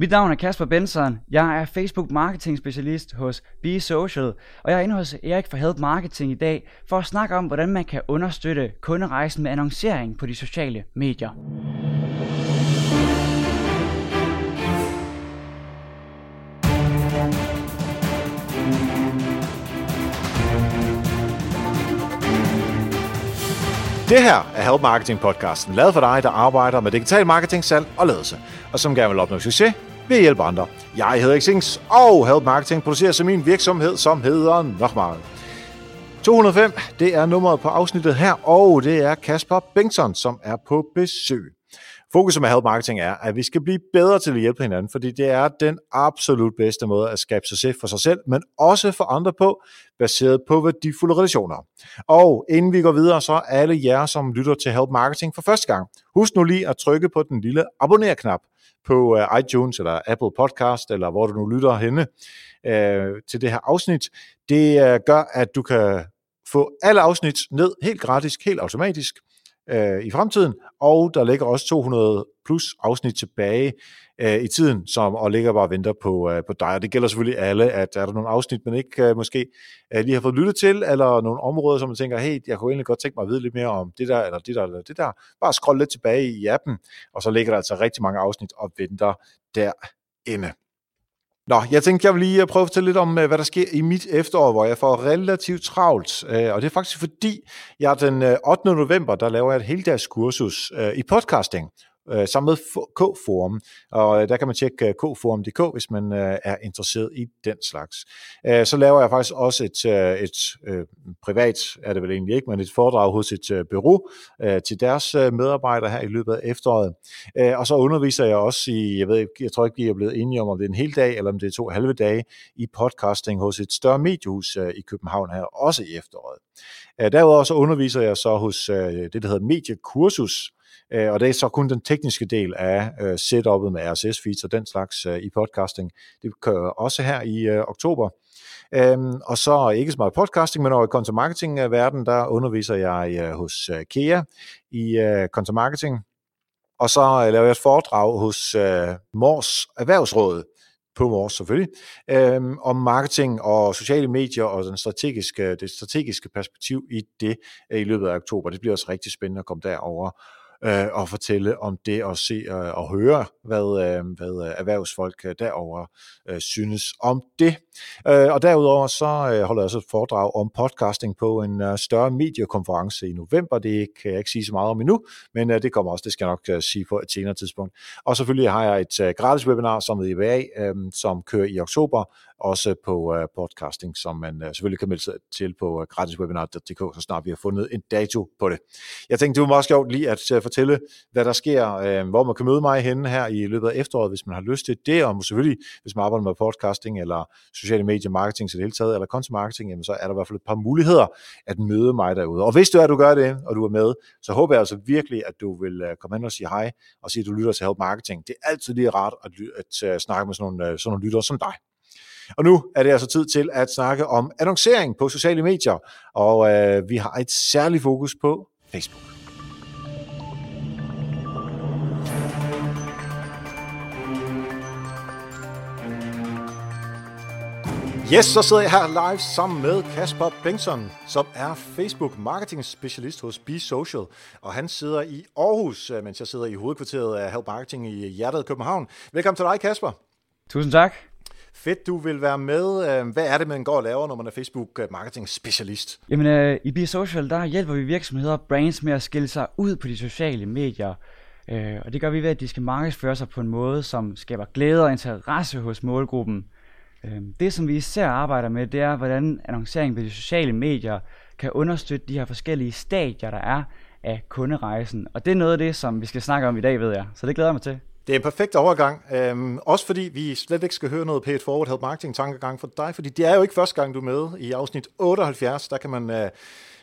Mit navn er Kasper Benson. Jeg er Facebook Marketing Specialist hos Be Social, og jeg er inde hos Erik fra Help Marketing i dag for at snakke om, hvordan man kan understøtte kunderejsen med annoncering på de sociale medier. Det her er Help Marketing podcasten, lavet for dig, der arbejder med digital marketing, salg og ledelse, og som gerne vil opnå succes ved at hjælpe andre. Jeg hedder Xings, og Help Marketing producerer som min virksomhed, som hedder Nochmal. 205, det er nummeret på afsnittet her, og det er Kasper Bengtsson, som er på besøg. Fokus med Help Marketing er, at vi skal blive bedre til at hjælpe hinanden, fordi det er den absolut bedste måde at skabe succes for sig selv, men også for andre på, baseret på værdifulde relationer. Og inden vi går videre, så alle jer, som lytter til Help Marketing for første gang, husk nu lige at trykke på den lille abonner-knap på uh, iTunes eller Apple Podcast, eller hvor du nu lytter henne uh, til det her afsnit. Det uh, gør, at du kan få alle afsnit ned helt gratis, helt automatisk, øh, i fremtiden, og der ligger også 200 plus afsnit tilbage øh, i tiden, som og ligger bare og venter på, øh, på dig. Og det gælder selvfølgelig alle, at er der nogle afsnit, man ikke øh, måske øh, lige har fået lyttet til, eller nogle områder, som man tænker, hey, jeg kunne egentlig godt tænke mig at vide lidt mere om det der, eller det der, eller det der. Bare scroll lidt tilbage i appen, og så ligger der altså rigtig mange afsnit og venter derinde. Nå, jeg tænkte, jeg vil lige øh, prøve at fortælle lidt om, øh, hvad der sker i mit efterår, hvor jeg får relativt travlt. Øh, og det er faktisk fordi, jeg den 8. November, der laver jeg et heldagskursus i podcasting øh, sammen med K-Forum. Og øh, der kan man tjekke øh, kforum.dk, hvis man øh, er interesseret i den slags. Øh, så laver jeg faktisk også et, øh, et øh, privat, er det vel egentlig ikke, men et foredrag hos et øh, bureau øh, til deres øh, medarbejdere her i løbet af efteråret. Øh, og så underviser jeg også i, jeg ved ikke, jeg tror ikke, vi er blevet enige om, om det er en hel dag, eller om det er to halve dage, i podcasting hos et større mediehus øh, i København her, også i efteråret. Øh, derudover så underviser jeg så hos øh, det, der hedder Mediekursus, Øh, og det er så kun den tekniske del af øh, setup'et med RSS-feeds og den slags øh, i podcasting. Det kører også her i øh, oktober. Øhm, og så ikke så meget podcasting, men over i content marketing øh, verden, der underviser jeg øh, hos øh, KEA i øh, content marketing. Og så øh, laver jeg et foredrag hos øh, Mors Erhvervsråd, på Mors selvfølgelig, øhm, om marketing og sociale medier og den strategiske, det strategiske perspektiv i det øh, i løbet af oktober. Det bliver også rigtig spændende at komme derover øh, og fortælle om det og se øh, og høre, hvad, øh, hvad øh, erhvervsfolk øh, derover øh, synes om det. Øh, og derudover så øh, holder jeg også et foredrag om podcasting på en øh, større mediekonference i november. Det kan jeg ikke sige så meget om endnu, men øh, det kommer også, det skal jeg nok øh, sige på et senere tidspunkt. Og selvfølgelig har jeg et øh, gratis webinar som med IBA, øh, som kører i oktober, også på uh, podcasting, som man uh, selvfølgelig kan melde sig til på øh, uh, gratiswebinar.dk, så snart vi har fundet en dato på det. Jeg tænkte, det var meget sjovt lige at uh, fortælle, hvad der sker, uh, hvor man kan møde mig henne her i løbet af efteråret, hvis man har lyst til det, og selvfølgelig, hvis man arbejder med podcasting, eller sociale medier, marketing til det hele taget, eller content marketing, jamen, så er der i hvert fald et par muligheder at møde mig derude. Og hvis du er, at du gør det, og du er med, så håber jeg altså virkelig, at du vil uh, komme hen og sige hej, og sige, at du lytter til Help Marketing. Det er altid lige rart at, at, at snakke med sådan nogle, uh, sådan nogle lyttere som dig. Og nu er det altså tid til at snakke om annoncering på sociale medier, og øh, vi har et særligt fokus på Facebook. Yes, så sidder jeg her live sammen med Kasper Bengtsson, som er Facebook marketing specialist hos Be Social. Og han sidder i Aarhus, øh, mens jeg sidder i hovedkvarteret af Help Marketing i hjertet af København. Velkommen til dig, Kasper. Tusind tak. Fedt, du vil være med. Øh, hvad er det, man går og laver, når man er Facebook øh, marketing specialist? Jamen, øh, i Be Social, der hjælper vi virksomheder og brands med at skille sig ud på de sociale medier. Uh, og det gør vi ved, at de skal markedsføre sig på en måde, som skaber glæde og interesse hos målgruppen. Uh, det, som vi især arbejder med, det er, hvordan annoncering på de sociale medier kan understøtte de her forskellige stadier, der er af kunderejsen. Og det er noget af det, som vi skal snakke om i dag, ved jeg. Så det glæder jeg mig til. Det er en perfekt overgang, øhm, også fordi vi slet ikke skal høre noget Pay Forward Help Marketing tankegang for dig, fordi det er jo ikke første gang, du er med i afsnit 78. Der kan man øh,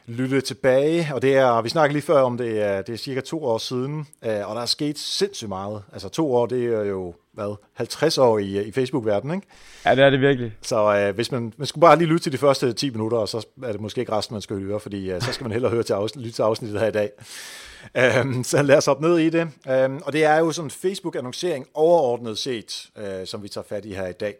lytte tilbage, og det er, vi snakkede lige før om det, er, det er cirka to år siden, øh, og der er sket sindssygt meget. Altså to år, det er jo, hvad, 50 år i, i Facebook-verdenen, ikke? Ja, det er det virkelig. Så øh, hvis man, man skulle bare lige lytte til de første 10 minutter, og så er det måske ikke resten, man skal høre, fordi øh, så skal man hellere høre til afsnit, lytte til afsnittet her i dag. Um, så lad os op ned i det. Um, og det er jo sådan Facebook-annoncering overordnet set, uh, som vi tager fat i her i dag.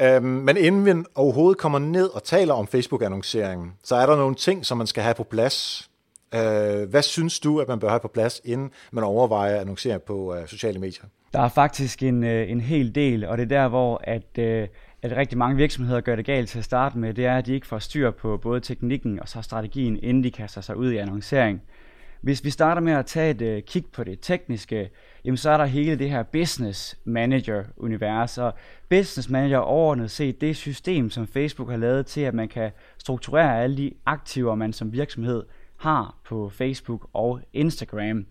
Um, men inden vi overhovedet kommer ned og taler om Facebook-annonceringen, så er der nogle ting, som man skal have på plads. Uh, hvad synes du, at man bør have på plads, inden man overvejer at annoncere på øh, sociale medier? Der er faktisk en, øh, en hel del, og det er der, hvor at, at rigtig mange virksomheder gør det galt til at starte med, det er, at de ikke får styr på både teknikken og så strategien, inden de kaster sig ud i annoncering. Hvis vi starter med at tage et kig på det tekniske, jamen så er der hele det her business manager univers, og business manager overordnet set det system, som Facebook har lavet til, at man kan strukturere alle de aktiver, man som virksomhed har på Facebook og Instagram.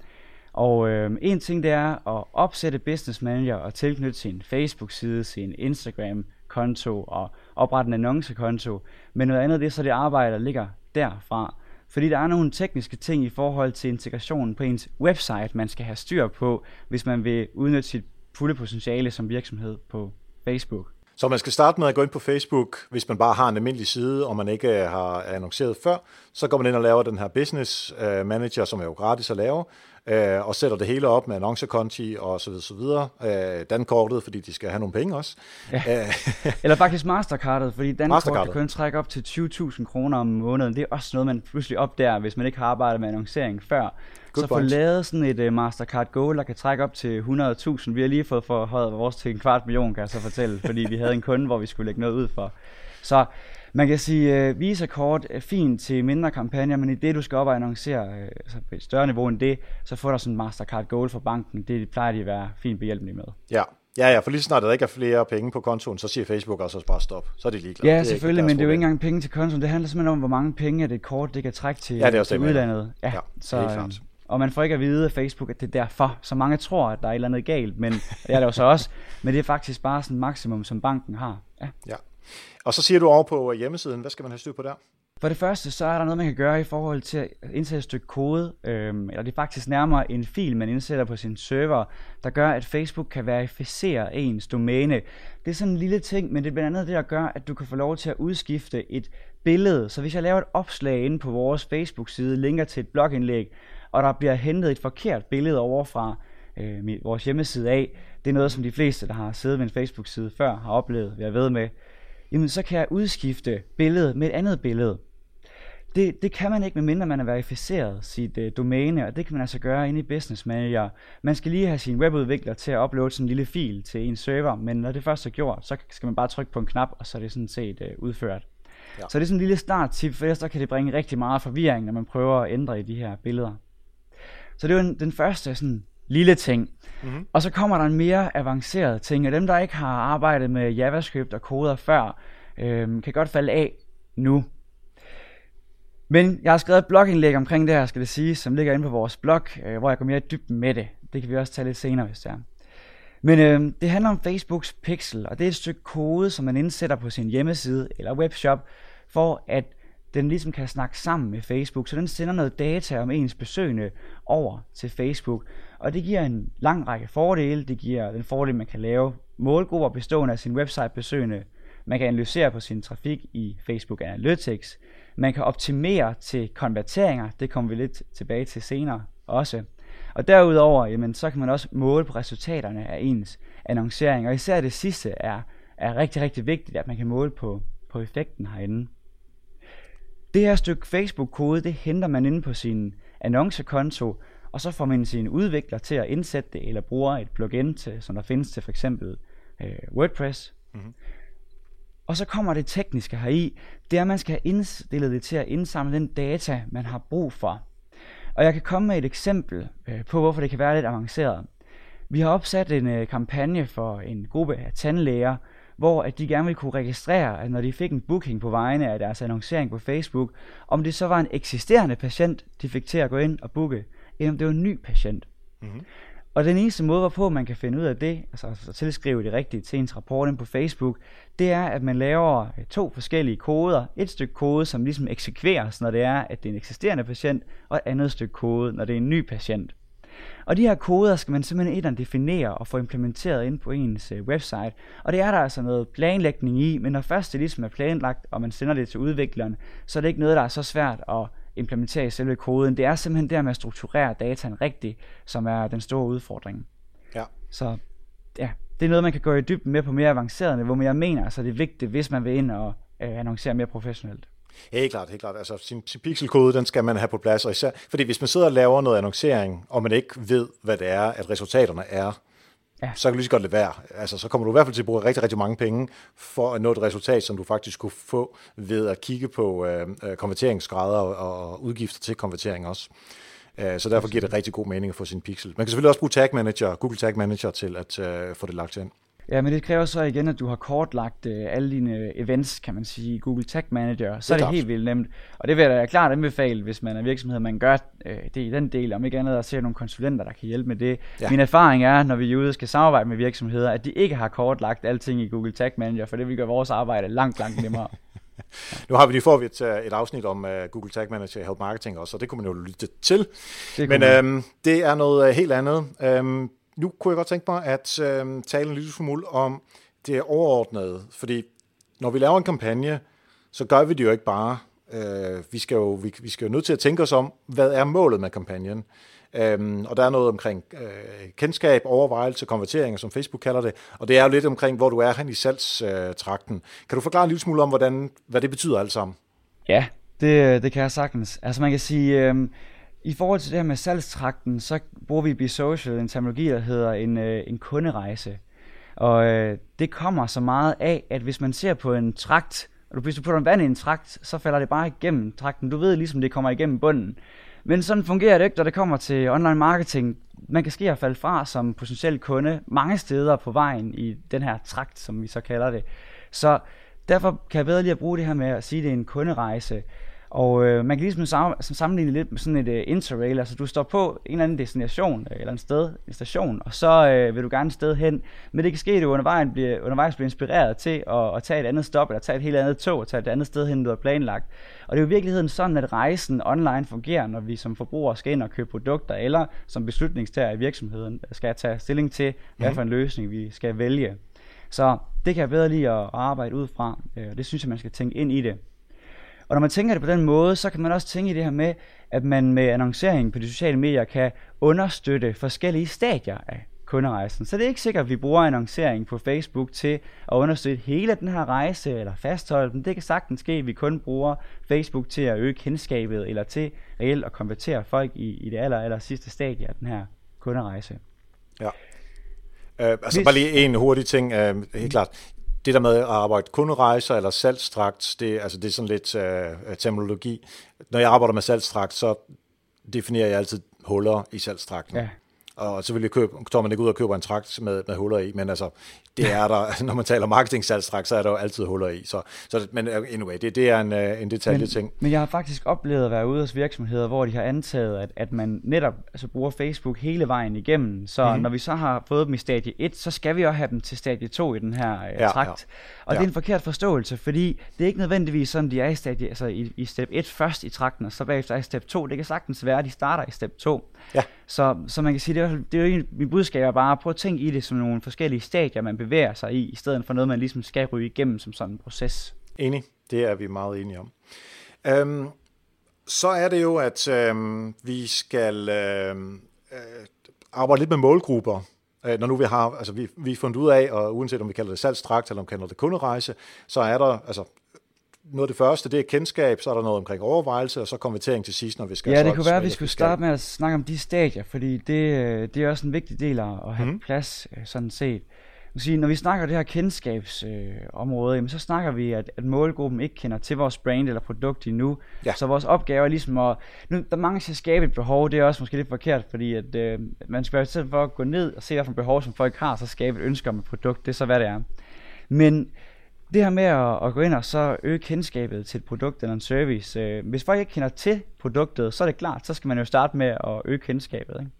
Og øh, en ting det er at opsætte Business Manager og tilknytte sin Facebook-side, sin Instagram-konto og oprette en annoncekonto. Men noget andet det er så det arbejde, der ligger derfra. Fordi der er nogle tekniske ting i forhold til integrationen på ens website, man skal have styr på, hvis man vil udnytte sit fulde potentiale som virksomhed på Facebook. Så man skal starte med at gå ind på Facebook, hvis man bare har en almindelig side, og man ikke har annonceret før. Så går man ind og laver den her Business øh, Manager, som er jo gratis at lave øh, og sætter det hele op med annoncekonti og så videre, så videre. Øh, Dankortet, fordi de skal have nogle penge også. Ja. Øh, Eller faktisk Mastercardet, fordi Dankortet kan kun trække op til 20.000 kroner om måneden. Det er også noget, man pludselig opdager, hvis man ikke har arbejdet med annoncering før. Good så få lavet sådan et uh, Mastercard Gold, der kan trække op til 100.000. Vi har lige fået forhøjet vores til en kvart million, kan jeg så fortælle, fordi vi havde en kunde, hvor vi skulle lægge noget ud for. Så man kan sige, uh, Visa-kort er fint til mindre kampagner, men i det, du skal op og annoncere uh, altså på et større niveau end det, så får du sådan en Mastercard Gold fra banken. Det plejer de at være fint behjælpelige med. Ja, Ja, ja, for lige snart der ikke er flere penge på kontoen, så siger Facebook også bare stop. Så er de ligeglade. Ja, selvfølgelig, men det er jo ikke engang penge til kontoen. Det handler simpelthen om, hvor mange penge det kort, det kan trække til, ja, det er også til det, udlandet. Ja, ja så, det er klart. Og man får ikke at vide af Facebook, at det er derfor. Så mange tror, at der er et eller andet galt, men det er det jo så også. Men det er faktisk bare sådan maksimum, som banken har. Ja. ja. Og så siger du over på hjemmesiden, hvad skal man have styr på der? For det første, så er der noget, man kan gøre i forhold til at indsætte et stykke kode, øhm, eller det er faktisk nærmere en fil, man indsætter på sin server, der gør, at Facebook kan verificere ens domæne. Det er sådan en lille ting, men det er blandt andet det, der gør, at du kan få lov til at udskifte et billede. Så hvis jeg laver et opslag inde på vores Facebook-side, linker til et blogindlæg, og der bliver hentet et forkert billede over fra øh, vores hjemmeside af, det er noget, som de fleste, der har siddet ved en Facebook-side før, har oplevet, jeg ved med, jamen så kan jeg udskifte billedet med et andet billede. Det, det kan man ikke, medmindre man har verificeret sit uh, domæne, og det kan man altså gøre inde i Business Manager. Man skal lige have sin webudvikler til at uploade sådan en lille fil til en server, men når det først er gjort, så skal man bare trykke på en knap, og så er det sådan set uh, udført. Ja. Så det er sådan en lille starttip, for ellers så kan det bringe rigtig meget forvirring, når man prøver at ændre i de her billeder. Så det er jo den første sådan lille ting. Mm-hmm. Og så kommer der en mere avanceret ting, og dem, der ikke har arbejdet med JavaScript og koder før, øh, kan godt falde af nu. Men jeg har skrevet et blogindlæg omkring det her, skal det sige, som ligger inde på vores blog, øh, hvor jeg går mere i dybden med det. Det kan vi også tage lidt senere, hvis det er. Men øh, det handler om Facebooks pixel, og det er et stykke kode, som man indsætter på sin hjemmeside eller webshop, for at den ligesom kan snakke sammen med Facebook, så den sender noget data om ens besøgende over til Facebook. Og det giver en lang række fordele. Det giver den fordel, man kan lave målgrupper bestående af sin website besøgende. Man kan analysere på sin trafik i Facebook Analytics. Man kan optimere til konverteringer. Det kommer vi lidt tilbage til senere også. Og derudover, jamen, så kan man også måle på resultaterne af ens annoncering. Og især det sidste er, er rigtig, rigtig vigtigt, at man kan måle på, på effekten herinde. Det her stykke Facebook-kode, det henter man inde på sin annoncekonto, og så får man sin udvikler til at indsætte det, eller bruger et plugin, til, som der findes til for eksempel øh, WordPress. Mm-hmm. Og så kommer det tekniske heri, det er, at man skal have indstillet det til at indsamle den data, man har brug for. Og jeg kan komme med et eksempel øh, på, hvorfor det kan være lidt avanceret. Vi har opsat en øh, kampagne for en gruppe af tandlæger, hvor at de gerne ville kunne registrere, at når de fik en booking på vegne af deres annoncering på Facebook, om det så var en eksisterende patient, de fik til at gå ind og booke, eller om det var en ny patient. Mm-hmm. Og den eneste måde, hvorpå man kan finde ud af det, altså at tilskrive det rigtigt til ens rapport ind på Facebook, det er, at man laver øh, to forskellige koder. Et stykke kode, som ligesom eksekveres, når det er, at det er en eksisterende patient, og et andet stykke kode, når det er en ny patient. Og de her koder skal man simpelthen et definere og få implementeret ind på ens øh, website. Og det er der altså noget planlægning i, men når først det ligesom er planlagt, og man sender det til udvikleren, så er det ikke noget, der er så svært at implementere i selve koden. Det er simpelthen der med at strukturere dataen rigtigt, som er den store udfordring. Ja. Så ja, det er noget, man kan gå i dybden med på mere avanceret niveau, men jeg mener altså, det er vigtigt, hvis man vil ind og øh, annoncere mere professionelt. Helt klart, helt klart. Altså sin, sin pixelkode, den skal man have på plads, og især, fordi hvis man sidder og laver noget annoncering, og man ikke ved, hvad det er, at resultaterne er, ja. så kan du lige så godt lade være. Altså, så kommer du i hvert fald til at bruge rigtig, rigtig mange penge for at nå et resultat, som du faktisk kunne få ved at kigge på øh, øh konverteringsgrader og, og udgifter til konvertering også. Øh, så derfor giver det rigtig god mening at få sin pixel. Man kan selvfølgelig også bruge Tag Manager, Google Tag Manager til at øh, få det lagt ind. Ja, men det kræver så igen, at du har kortlagt uh, alle dine events, kan man sige, i Google Tag Manager. Så det er, er det helt vildt nemt. Og det vil jeg da klart anbefale, hvis man er virksomhed, man gør uh, det i den del, om ikke andet at se nogle konsulenter, der kan hjælpe med det. Ja. Min erfaring er, når vi er ude og skal samarbejde med virksomheder, at de ikke har kortlagt alting i Google Tag Manager, for det vil gøre vores arbejde langt, langt nemmere. nu har vi lige fået et, et afsnit om uh, Google Tag Manager Help Marketing også, og det kunne man jo lytte til. Det Men øhm, det er noget helt andet. Øhm, nu kunne jeg godt tænke mig at øh, tale en lille smule om det overordnede, fordi når vi laver en kampagne, så gør vi det jo ikke bare. Øh, vi, skal jo, vi, vi skal jo nødt til at tænke os om, hvad er målet med kampagnen? Øhm, og der er noget omkring øh, kendskab, overvejelse, konverteringer, som Facebook kalder det, og det er jo lidt omkring, hvor du er hen i salgstrakten. Øh, kan du forklare en lille smule om, hvordan, hvad det betyder alt sammen? Ja, det, øh, det kan jeg sagtens. Altså man kan sige, øh, i forhold til det her med salgstrakten, så bruger vi i Social en terminologi, der hedder en, øh, en kunderejse. Og øh, det kommer så meget af, at hvis man ser på en trakt, og hvis du putter en vand i en trakt, så falder det bare igennem trakten. Du ved ligesom, det kommer igennem bunden. Men sådan fungerer det ikke, når det kommer til online marketing. Man kan ske at falde fra som potentiel kunde mange steder på vejen i den her trakt, som vi så kalder det. Så derfor kan jeg bedre lige at bruge det her med at sige, at det er en kunderejse. Og øh, man kan ligesom sammenligne lidt med sådan et uh, interrail, altså du står på en eller anden destination, øh, eller en sted, en station, og så øh, vil du gerne et sted hen, men det kan ske, at du undervejs bliver, undervejs bliver inspireret til at, at tage et andet stop, eller tage et helt andet tog, og tage et andet sted hen, du har planlagt. Og det er jo i virkeligheden sådan, at rejsen online fungerer, når vi som forbrugere skal ind og købe produkter, eller som beslutningstager i virksomheden skal tage stilling til, hvad mhm. for en løsning vi skal vælge. Så det kan jeg bedre lige at arbejde ud fra, og det synes jeg, man skal tænke ind i det. Og når man tænker det på den måde, så kan man også tænke i det her med, at man med annoncering på de sociale medier kan understøtte forskellige stadier af kunderejsen. Så det er ikke sikkert, at vi bruger annoncering på Facebook til at understøtte hele den her rejse eller fastholde den. Det kan sagtens ske, at vi kun bruger Facebook til at øge kendskabet eller til reelt at konvertere folk i, i det aller, aller sidste stadie af den her kunderejse. Ja. Uh, altså Hvis, bare lige en hurtig ting. Uh, helt klart det der med at arbejde kun rejser eller salgstrakt, det, altså det er sådan lidt uh, terminologi. Når jeg arbejder med salgstrakt, så definerer jeg altid huller i salgstrakten. Ja. Og så vil jeg købe, står man ikke ud og køber en trakt med, med huller i, men altså, det er der, når man taler marketing så er der jo altid huller i. Så, så men anyway, det, det er en, øh, en detalje ting. Men, men jeg har faktisk oplevet at være ude hos virksomheder, hvor de har antaget, at, at man netop altså, bruger Facebook hele vejen igennem. Så mm-hmm. når vi så har fået dem i stadie 1, så skal vi også have dem til stadie 2 i den her uh, ja, trakt. Ja. Og ja. det er en forkert forståelse, fordi det er ikke nødvendigvis sådan, de er i, stadie, altså i, i step 1 først i trakten, og så bagefter er i step 2. Det kan sagtens være, at de starter i step 2. Ja. Så, så man kan sige, det er, det er jo min budskab er bare, prøv at tænke i det som nogle forskellige stadier, man bevæger sig i, i stedet for noget, man ligesom skal ryge igennem som sådan en proces. Enig, det er vi meget enige om. Øhm, så er det jo, at øhm, vi skal øhm, øh, arbejde lidt med målgrupper, øh, når nu vi har, altså vi, vi har fundet ud af, og uanset om vi kalder det salgstrakt, eller om vi kalder det kunderejse, så er der, altså noget af det første, det er kendskab, så er der noget omkring overvejelse, og så konvertering til sidst, når vi skal... Ja, det kunne være, at vi skulle starte med at snakke om de stadier, fordi det, øh, det er også en vigtig del at have mm. plads, øh, sådan set. Sige, når vi snakker det her kendskabsområde, øh, så snakker vi, at, at målgruppen ikke kender til vores brand eller produkt endnu. Ja. Så vores opgave er ligesom at... Nu, der er mange, der skabe et behov, det er også måske lidt forkert, fordi at, øh, man skal stedet for at gå ned og se, hvilke behov, som folk har, så skabe et ønske om et produkt. Det er så, hvad det er. Men det her med at, at gå ind og så øge kendskabet til et produkt eller en service. Øh, hvis folk ikke kender til produktet, så er det klart, så skal man jo starte med at øge kendskabet. Ikke?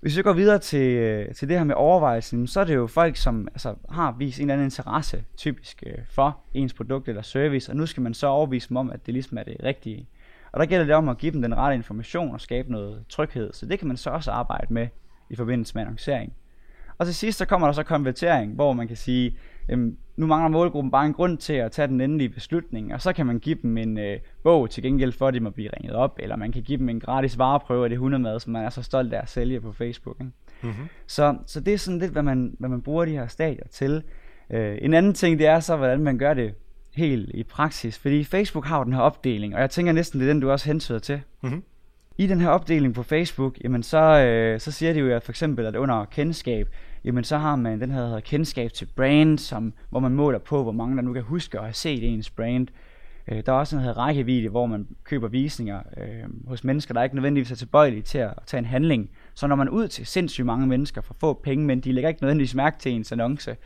Hvis vi går videre til, øh, til det her med overvejelsen, så er det jo folk, som altså, har vist en eller anden interesse, typisk øh, for ens produkt eller service, og nu skal man så overvise dem om, at det ligesom er det rigtige. Og der gælder det om at give dem den rette information og skabe noget tryghed, så det kan man så også arbejde med i forbindelse med annoncering. Og til sidst så kommer der så konvertering, hvor man kan sige, øhm, nu mangler målgruppen bare en grund til at tage den endelige beslutning, og så kan man give dem en øh, bog til gengæld for, at de må blive ringet op, eller man kan give dem en gratis vareprøve af det hundemad, som man er så stolt af at sælge på Facebook. Ikke? Mm-hmm. Så, så det er sådan lidt, hvad man, hvad man bruger de her stadier til. Øh, en anden ting, det er så, hvordan man gør det helt i praksis, fordi Facebook har jo den her opdeling, og jeg tænker næsten, det er den, du også hensyder til. Mm-hmm. I den her opdeling på Facebook, jamen så, øh, så siger de jo at for eksempel, at under kendskab, jamen så har man den her hedder kendskab til brand, som, hvor man måler på, hvor mange der nu kan huske at have set ens brand. Øh, der er også en her rækkevidde, hvor man køber visninger øh, hos mennesker, der ikke nødvendigvis er tilbøjelige til at, at tage en handling. Så når man ud til sindssygt mange mennesker for få penge, men de lægger ikke nødvendigvis mærke til ens annonce.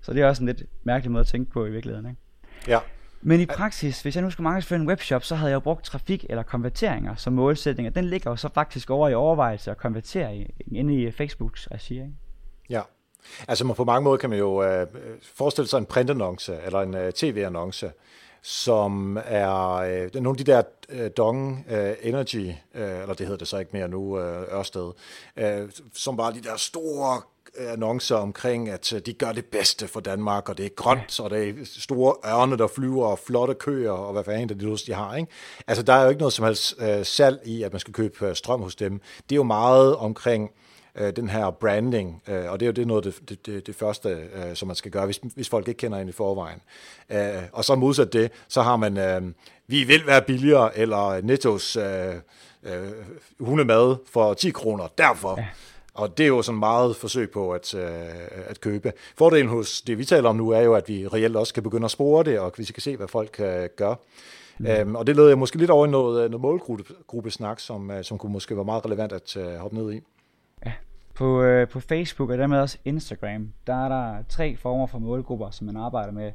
Så det er også en lidt mærkelig måde at tænke på i virkeligheden. Ikke? Ja. Men i praksis, hvis jeg nu skulle markedsføre en webshop, så havde jeg jo brugt trafik eller konverteringer som målsætning, den ligger jo så faktisk over i overvejelse at konvertere inde i Facebooks regi. Ikke? Altså på mange måder kan man jo øh, forestille sig en printannonce eller en øh, tv-annonce, som er øh, nogle af de der øh, Dong øh, Energy, øh, eller det hedder det så ikke mere nu, øh, Ørsted, øh, som var de der store annoncer omkring, at øh, de gør det bedste for Danmark, og det er grønt, og det er store ørne, der flyver, og flotte køer, og hvad fanden det lyst, de har. Ikke? Altså, der er jo ikke noget som helst øh, salg i, at man skal købe øh, strøm hos dem. Det er jo meget omkring øh, den her branding, øh, og det er jo det noget det, det, det, første, øh, som man skal gøre, hvis, hvis folk ikke kender en i forvejen. Øh, og så modsat det, så har man, øh, vi vil være billigere, eller Nettos øh, øh, hundemad for 10 kroner, derfor. Ja. Og det er jo sådan meget forsøg på at, øh, at købe. Fordelen hos det, vi taler om nu, er jo, at vi reelt også kan begynde at spore det, og vi kan se, hvad folk øh, gør. Mm. Øhm, og det leder jeg måske lidt over i noget, noget målgruppesnak, som, øh, som kunne måske være meget relevant at øh, hoppe ned i. Ja, på, øh, på Facebook og dermed også Instagram, der er der tre former for målgrupper, som man arbejder med.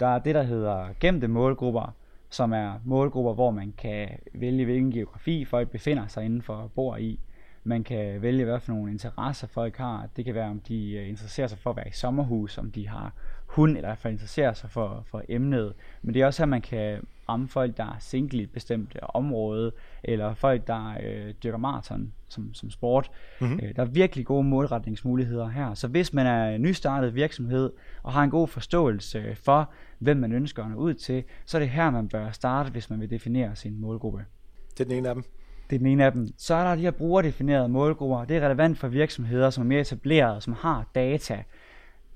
Der er det, der hedder gemte målgrupper, som er målgrupper, hvor man kan vælge, hvilken geografi folk befinder sig inden for bor i. Man kan vælge, hvad for nogle interesser folk har. Det kan være, om de øh, interesserer sig for at være i sommerhus, om de har hund, eller i hvert fald interesserer sig for, for emnet. Men det er også her, man kan ramme folk, der er single i et bestemt øh, område, eller folk, der øh, dyrker maraton som, som sport. Mm-hmm. Øh, der er virkelig gode målretningsmuligheder her. Så hvis man er en nystartet virksomhed, og har en god forståelse for, hvem man ønsker at nå ud til, så er det her, man bør starte, hvis man vil definere sin målgruppe. Det er den ene af dem. Det er den ene af dem. Så er der de her brugerdefinerede målgrupper. Det er relevant for virksomheder, som er mere etablerede, som har data.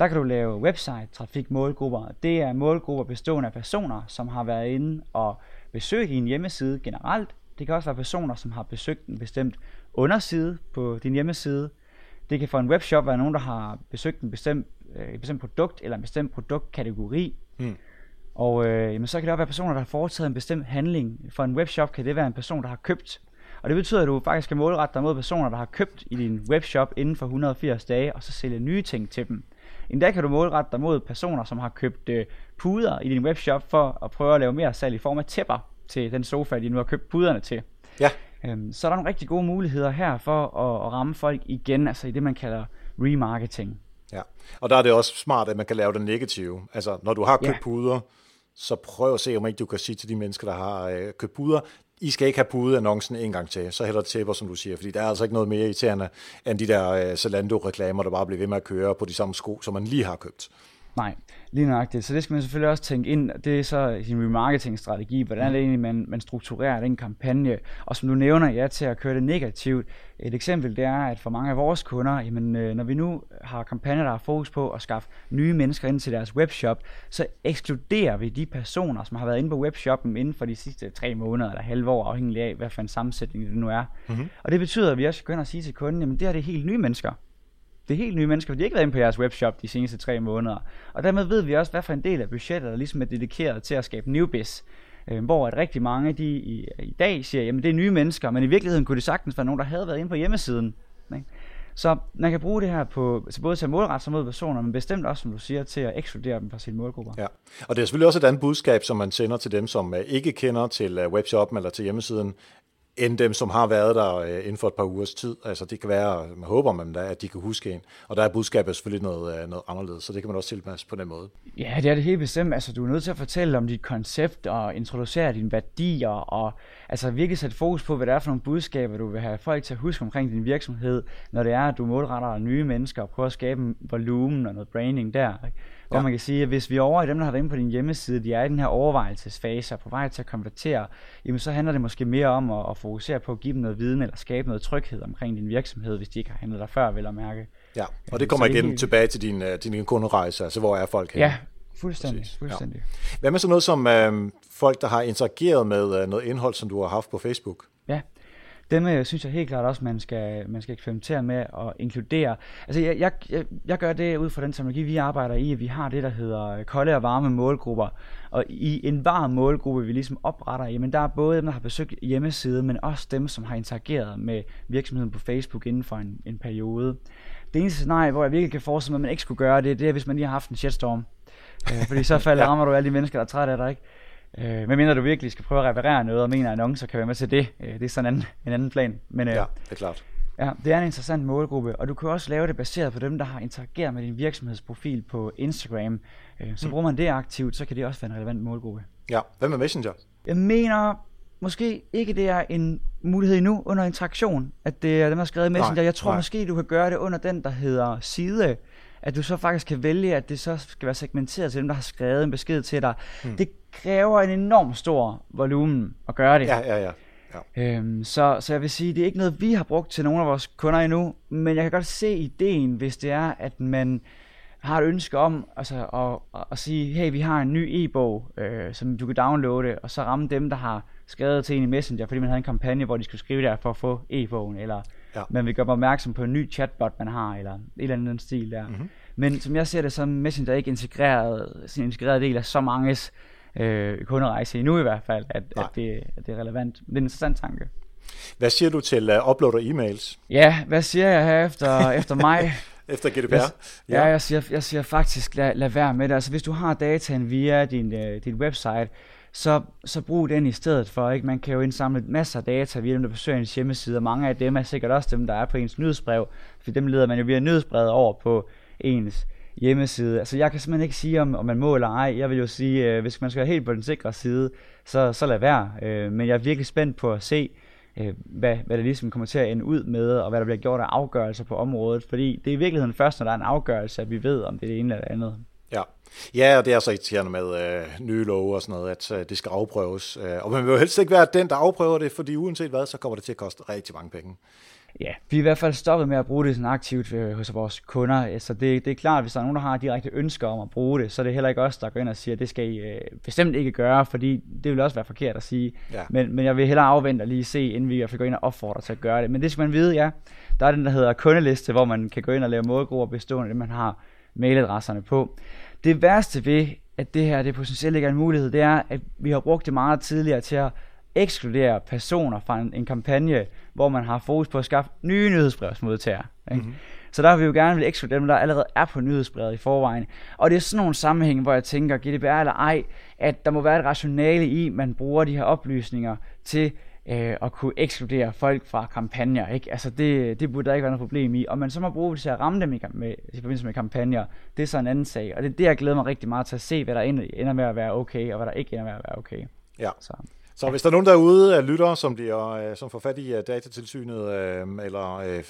Der kan du lave website trafik målgrupper. Det er målgrupper bestående af personer, som har været inde og besøgt din hjemmeside generelt. Det kan også være personer, som har besøgt en bestemt underside på din hjemmeside. Det kan for en webshop være nogen, der har besøgt en bestemt, øh, et bestemt produkt eller en bestemt produktkategori. Mm. Og øh, jamen, så kan det også være personer, der har foretaget en bestemt handling. For en webshop kan det være en person, der har købt og det betyder, at du faktisk skal målrette dig mod personer, der har købt i din webshop inden for 180 dage, og så sælge nye ting til dem. En dag kan du målrette dig mod personer, som har købt øh, puder i din webshop for at prøve at lave mere salg i form af tæpper til den sofa, de nu har købt puderne til. Ja. Øhm, så er der nogle rigtig gode muligheder her for at, at ramme folk igen, altså i det, man kalder remarketing. Ja, og der er det også smart, at man kan lave det negative. Altså, når du har købt ja. puder, så prøv at se, om ikke du kan sige til de mennesker, der har øh, købt puder, i skal ikke have pudet annoncen en gang til, så heller det tæpper, som du siger, fordi der er altså ikke noget mere irriterende end de der øh, Zalando-reklamer, der bare bliver ved med at køre på de samme sko, som man lige har købt. Nej, lige nøjagtigt. Så det skal man selvfølgelig også tænke ind. Det er så sin remarketing-strategi. Hvordan er det egentlig, man, man strukturerer den kampagne? Og som du nævner, ja, til at køre det negativt. Et eksempel det er, at for mange af vores kunder, jamen, øh, når vi nu har kampagner, der har fokus på at skaffe nye mennesker ind til deres webshop, så ekskluderer vi de personer, som har været inde på webshoppen inden for de sidste tre måneder eller halve år, afhængig af, hvad for en sammensætning det nu er. Mm-hmm. Og det betyder, at vi også ind og sige til kunden, jamen det her det er helt nye mennesker. Det er helt nye mennesker, for de har ikke været inde på jeres webshop de seneste tre måneder. Og dermed ved vi også, hvad for en del af budgettet, der ligesom er dedikeret til at skabe newbies. Øh, hvor at rigtig mange de i, i dag siger, jamen det er nye mennesker, men i virkeligheden kunne det sagtens være nogen, der havde været inde på hjemmesiden. Ikke? Så man kan bruge det her på, så både til at målrette sig mod personer, men bestemt også, som du siger, til at ekskludere dem fra sine målgrupper. Ja, og det er selvfølgelig også et andet budskab, som man sender til dem, som øh, ikke kender til øh, webshoppen eller til hjemmesiden, end dem, som har været der øh, inden for et par ugers tid. Altså det kan være, man håber man da, at de kan huske en. Og der er budskabet selvfølgelig noget, øh, noget anderledes, så det kan man også tilpasse på den måde. Ja, det er det helt bestemt. Altså, du er nødt til at fortælle om dit koncept og introducere dine værdier og altså virkelig sætte fokus på, hvad det er for nogle budskaber, du vil have folk til at huske omkring din virksomhed, når det er, at du målretter nye mennesker og prøver at skabe en volumen og noget branding der. Ikke? Hvor ja. man kan sige, at hvis vi er over i dem, der har været inde på din hjemmeside, de er i den her overvejelsesfase og på vej til at konvertere, jamen så handler det måske mere om at, at fokusere på at give dem noget viden eller skabe noget tryghed omkring din virksomhed, hvis de ikke har handlet der før, vil at mærke. Ja, og det kommer igen helt... tilbage til din, øh, din kunderejse, altså hvor er folk henne? Ja, fuldstændig. fuldstændig. Ja. Hvad med sådan noget som øh, folk, der har interageret med øh, noget indhold, som du har haft på Facebook? Ja, dem øh, synes jeg helt klart også, man skal, man skal eksperimentere med og inkludere. Altså jeg, jeg, jeg, jeg gør det ud fra den teknologi, vi arbejder i, at vi har det, der hedder kolde og varme målgrupper. Og i en varm målgruppe, vi ligesom opretter, jamen der er både dem, der har besøgt hjemmesiden, men også dem, som har interageret med virksomheden på Facebook inden for en, en periode. Det eneste scenarie, hvor jeg virkelig kan forestille mig, at man ikke skulle gøre det, det er, hvis man lige har haft en shitstorm. Øh, fordi så falder ja. rammer du alle de mennesker, der er trætte af dig, ikke? Øh, men mindre du virkelig skal prøve at reparere noget, og mener, annoncer kan være med til det. Øh, det er sådan en anden, en anden plan. Men, øh, ja, det er klart. Ja, det er en interessant målgruppe, og du kan også lave det baseret på dem, der har interageret med din virksomhedsprofil på Instagram. Øh, så mm. bruger man det aktivt, så kan det også være en relevant målgruppe. Ja, hvad med Messenger? Jeg mener måske ikke, det er en mulighed endnu under interaktion, at det er dem, der har skrevet Messenger. Nej, jeg tror nej. måske, du kan gøre det under den, der hedder side at du så faktisk kan vælge, at det så skal være segmenteret til dem, der har skrevet en besked til dig. Hmm. Det kræver en enorm stor volumen at gøre det. Ja, ja, ja. Ja. Øhm, så, så jeg vil sige, det er ikke noget, vi har brugt til nogle af vores kunder endnu, men jeg kan godt se ideen, hvis det er, at man har et ønske om altså, at, at, at sige, hey, vi har en ny e-bog, øh, som du kan downloade, og så ramme dem, der har skrevet til en i Messenger, fordi man havde en kampagne, hvor de skulle skrive der for at få e-bogen, eller ja. man vil gøre opmærksom på en ny chatbot, man har, eller et eller andet stil der. Mm-hmm. Men som jeg ser det, så er Messenger ikke integreret, sin integreret del af så manges øh, kunderejse endnu i hvert fald, at, at, det, at det er relevant. Det er en interessant tanke. Hvad siger du til uh, uploader e-mails? Ja, hvad siger jeg her efter, efter mig? efter GDPR? Jeg, ja, ja jeg, siger, jeg siger faktisk, lad, lad være med det. Altså hvis du har dataen via din, uh, din website, så, så brug den i stedet for. Ikke? Man kan jo indsamle masser af data via dem, der besøger ens hjemmeside, og mange af dem er sikkert også dem, der er på ens nyhedsbrev, for dem leder man jo via nyhedsbrevet over på ens hjemmeside. Altså jeg kan simpelthen ikke sige, om, om man må eller ej. Jeg vil jo sige, øh, hvis man skal være helt på den sikre side, så, så lad være. Øh, men jeg er virkelig spændt på at se, øh, hvad, hvad det ligesom kommer til at ende ud med, og hvad der bliver gjort af afgørelser på området. Fordi det er i virkeligheden først, når der er en afgørelse, at vi ved, om det er det ene eller det andet. Ja. Ja, og det er så irriterende med øh, nye love og sådan noget, at øh, det skal afprøves. Øh, og man vil jo helst ikke være den, der afprøver det, fordi uanset hvad, så kommer det til at koste rigtig mange penge. Ja, vi er i hvert fald stoppet med at bruge det sådan aktivt øh, hos vores kunder. Så det, det er klart, at hvis der er nogen, der har direkte ønsker om at bruge det, så er det heller ikke os, der går ind og siger, at det skal I øh, bestemt ikke gøre, fordi det vil også være forkert at sige. Ja. Men, men jeg vil hellere afvente og lige se, inden vi i går ind og opfordrer til at gøre det. Men det skal man vide, ja. Der er den, der hedder kundeliste, hvor man kan gå ind og lave målgrupper bestående af det, man har mailadresserne på. Det værste ved, at det her det potentielt ikke er en mulighed, det er, at vi har brugt det meget tidligere til at ekskludere personer fra en, en kampagne, hvor man har fokus på at skaffe nye nyhedsbrevsmodtagere. Ikke? Mm-hmm. Så der vil vi jo gerne vil ekskludere dem, der allerede er på nyhedsbrevet i forvejen. Og det er sådan nogle sammenhænge, hvor jeg tænker, GDPR eller ej, at der må være et rationale i, at man bruger de her oplysninger til øh, at kunne ekskludere folk fra kampagner. Ikke? Altså det, det burde der ikke være noget problem i. Og man så må bruge det til at ramme dem i, med, i forbindelse med kampagner, det er så en anden sag. Og det er det, jeg glæder mig rigtig meget til at se, hvad der ender med at være okay, og hvad der ikke ender med at være okay. Ja. Så. Så hvis der er nogen derude af lyttere, som, bliver, øh, som får fat i øh, datatilsynet, øh, eller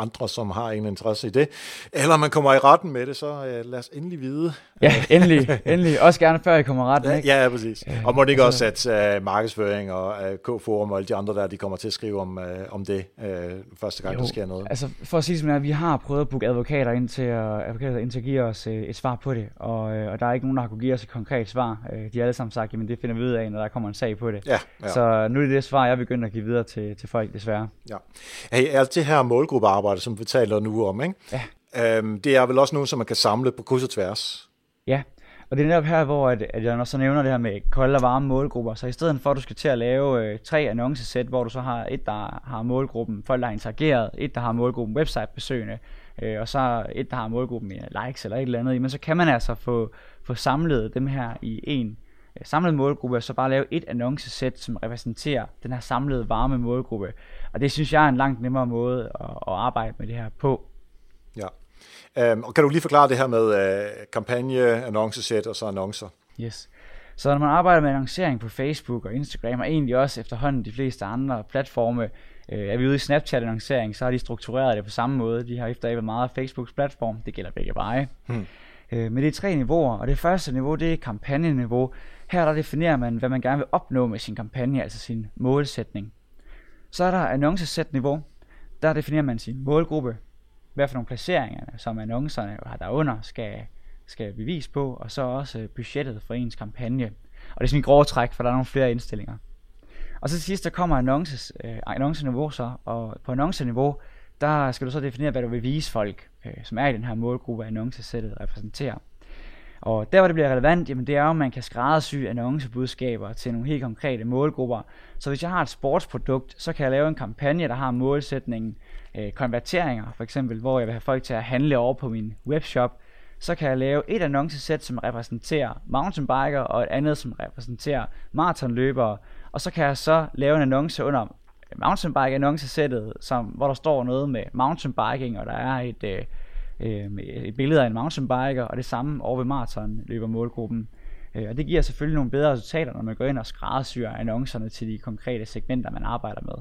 andre, som har en interesse i det, eller man kommer i retten med det, så uh, lad os endelig vide. Ja, endelig, endelig. Også gerne før I kommer retten, ikke? Ja, ja præcis. Og må det ikke også, at uh, markedsføring og uh, K-forum og alle de andre der, de kommer til at skrive om, uh, om det uh, første gang, jo, der sker noget? Altså, for at sige det sådan, vi har prøvet at booke advokater ind til at, advokater ind til at give os uh, et svar på det, og, uh, og der er ikke nogen, der har kunnet give os et konkret svar. Uh, de har alle sammen sagt, jamen det finder vi ud af, når der kommer en sag på det. Ja, ja. Så nu er det det svar, jeg begynder at give videre til, til folk, desværre. Ja. Hey, alt det her målgruppearbejde, som vi taler nu om, ikke? Ja. Øhm, det er vel også noget, som man kan samle på kryds og tværs. Ja, og det er netop her, hvor at, at jeg så nævner det her med kolde og varme målgrupper. Så i stedet for, at du skal til at lave øh, tre annoncesæt, hvor du så har et, der har målgruppen folk, der har interageret, et, der har målgruppen websitebesøgende, øh, og så et, der har målgruppen øh, likes eller et eller andet, men så kan man altså få, få samlet dem her i en øh, målgruppe, og så bare lave et annoncesæt, som repræsenterer den her samlede varme målgruppe. Og det synes jeg er en langt nemmere måde at, at arbejde med det her på. Ja. Um, og kan du lige forklare det her med uh, kampagne, annoncesæt og så annoncer? Yes. Så når man arbejder med annoncering på Facebook og Instagram, og egentlig også efterhånden de fleste andre platforme, øh, er vi ude i Snapchat-annoncering, så har de struktureret det på samme måde. De har efterabet meget af Facebooks platform. Det gælder begge veje. Hmm. Øh, men det er tre niveauer, og det første niveau, det er kampagneniveau. Her der definerer man, hvad man gerne vil opnå med sin kampagne, altså sin målsætning. Så er der annoncesæt-niveau. Der definerer man sin målgruppe, hvad for nogle placeringer, som annoncerne har derunder, skal, skal bevise på, og så også øh, budgettet for ens kampagne. Og det er sådan en grov træk, for der er nogle flere indstillinger. Og så til sidst, der kommer annonces, øh, annonceniveau så, og på annonceniveau, der skal du så definere, hvad du vil vise folk, øh, som er i den her målgruppe, annoncesættet repræsenterer. Og der, hvor det bliver relevant, jamen det er jo, at man kan skræddersy annoncebudskaber til nogle helt konkrete målgrupper. Så hvis jeg har et sportsprodukt, så kan jeg lave en kampagne, der har målsætningen øh, konverteringer, for eksempel, hvor jeg vil have folk til at handle over på min webshop. Så kan jeg lave et annoncesæt, som repræsenterer mountainbiker, og et andet, som repræsenterer maratonløbere. Og så kan jeg så lave en annonce under mountainbike annoncesættet, som, hvor der står noget med mountainbiking, og der er et, øh, øh, et billede af en mountainbiker, og det samme over ved maraton løber målgruppen. Øh, og det giver selvfølgelig nogle bedre resultater, når man går ind og skræddersyrer annoncerne til de konkrete segmenter, man arbejder med.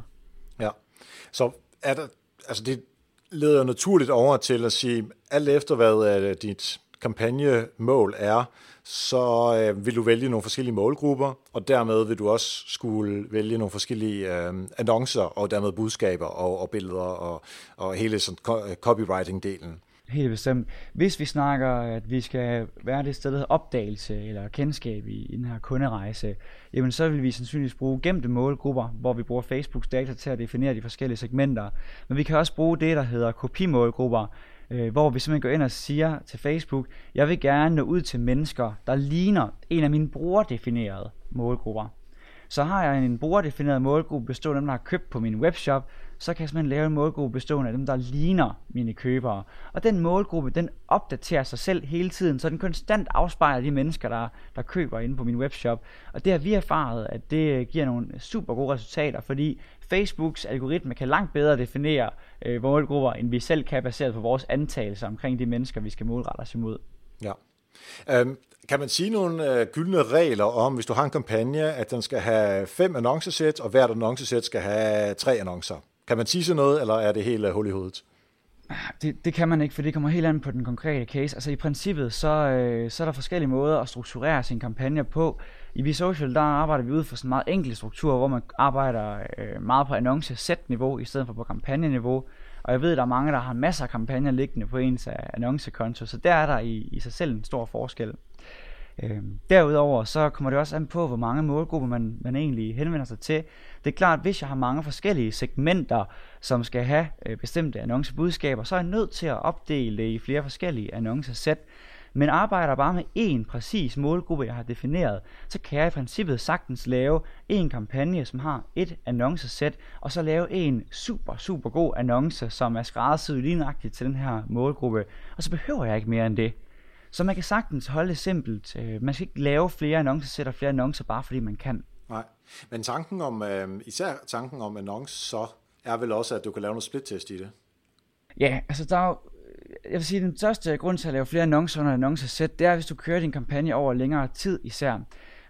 Ja, så er der, altså det leder jo naturligt over til at sige, alt efter hvad øh, dit kampagnemål er, så øh, vil du vælge nogle forskellige målgrupper, og dermed vil du også skulle vælge nogle forskellige øh, annoncer, og dermed budskaber og, og billeder og, og hele sådan copywriting-delen. Helt bestemt. Hvis vi snakker, at vi skal være det sted, der opdagelse eller kendskab i, i den her kunderejse, jamen så vil vi sandsynligvis bruge gemte målgrupper, hvor vi bruger Facebooks data til at definere de forskellige segmenter. Men vi kan også bruge det, der hedder kopimålgrupper, øh, hvor vi simpelthen går ind og siger til Facebook, jeg vil gerne nå ud til mennesker, der ligner en af mine brugerdefinerede målgrupper. Så har jeg en brugerdefineret målgruppe bestående af dem, der har købt på min webshop, så kan jeg simpelthen lave en målgruppe bestående af dem, der ligner mine købere. Og den målgruppe, den opdaterer sig selv hele tiden, så den konstant afspejler de mennesker, der, der køber inde på min webshop. Og det har vi erfaret, at det øh, giver nogle super gode resultater, fordi Facebooks algoritme kan langt bedre definere øh, målgrupper, end vi selv kan, baseret på vores antagelser omkring de mennesker, vi skal målrette os imod. Ja. Um, kan man sige nogle øh, gyldne regler om, hvis du har en kampagne, at den skal have fem annoncesæt, og hvert annoncesæt skal have tre annoncer? Kan man sige sådan noget, eller er det helt uh, hul i hovedet? Det, det kan man ikke, for det kommer helt an på den konkrete case. Altså i princippet, så, øh, så er der forskellige måder at strukturere sin kampagne på. I VSocial, der arbejder vi ud for sådan en meget enkel struktur, hvor man arbejder øh, meget på annonce-sæt-niveau, i stedet for på kampagneniveau. Og jeg ved, at der er mange, der har masser af kampagner liggende på ens øh, annoncekonto, så der er der i, i sig selv en stor forskel. Øh, derudover så kommer det også an på, hvor mange målgrupper man, man egentlig henvender sig til. Det er klart, at hvis jeg har mange forskellige segmenter, som skal have øh, bestemte annoncebudskaber, så er jeg nødt til at opdele det i flere forskellige annoncesæt. Men arbejder bare med én præcis målgruppe, jeg har defineret, så kan jeg i princippet sagtens lave en kampagne, som har et annoncesæt, og så lave en super, super god annonce, som er skræddersyet lige nøjagtigt til den her målgruppe. Og så behøver jeg ikke mere end det. Så man kan sagtens holde det simpelt. Øh, man skal ikke lave flere annoncer, og flere annoncer, bare fordi man kan. Nej, men tanken om, øh, især tanken om annoncer, så er vel også, at du kan lave noget split-test i det. Ja, altså der er jo, jeg vil sige, den største grund til at lave flere annoncer under annoncesæt, det er, hvis du kører din kampagne over længere tid især.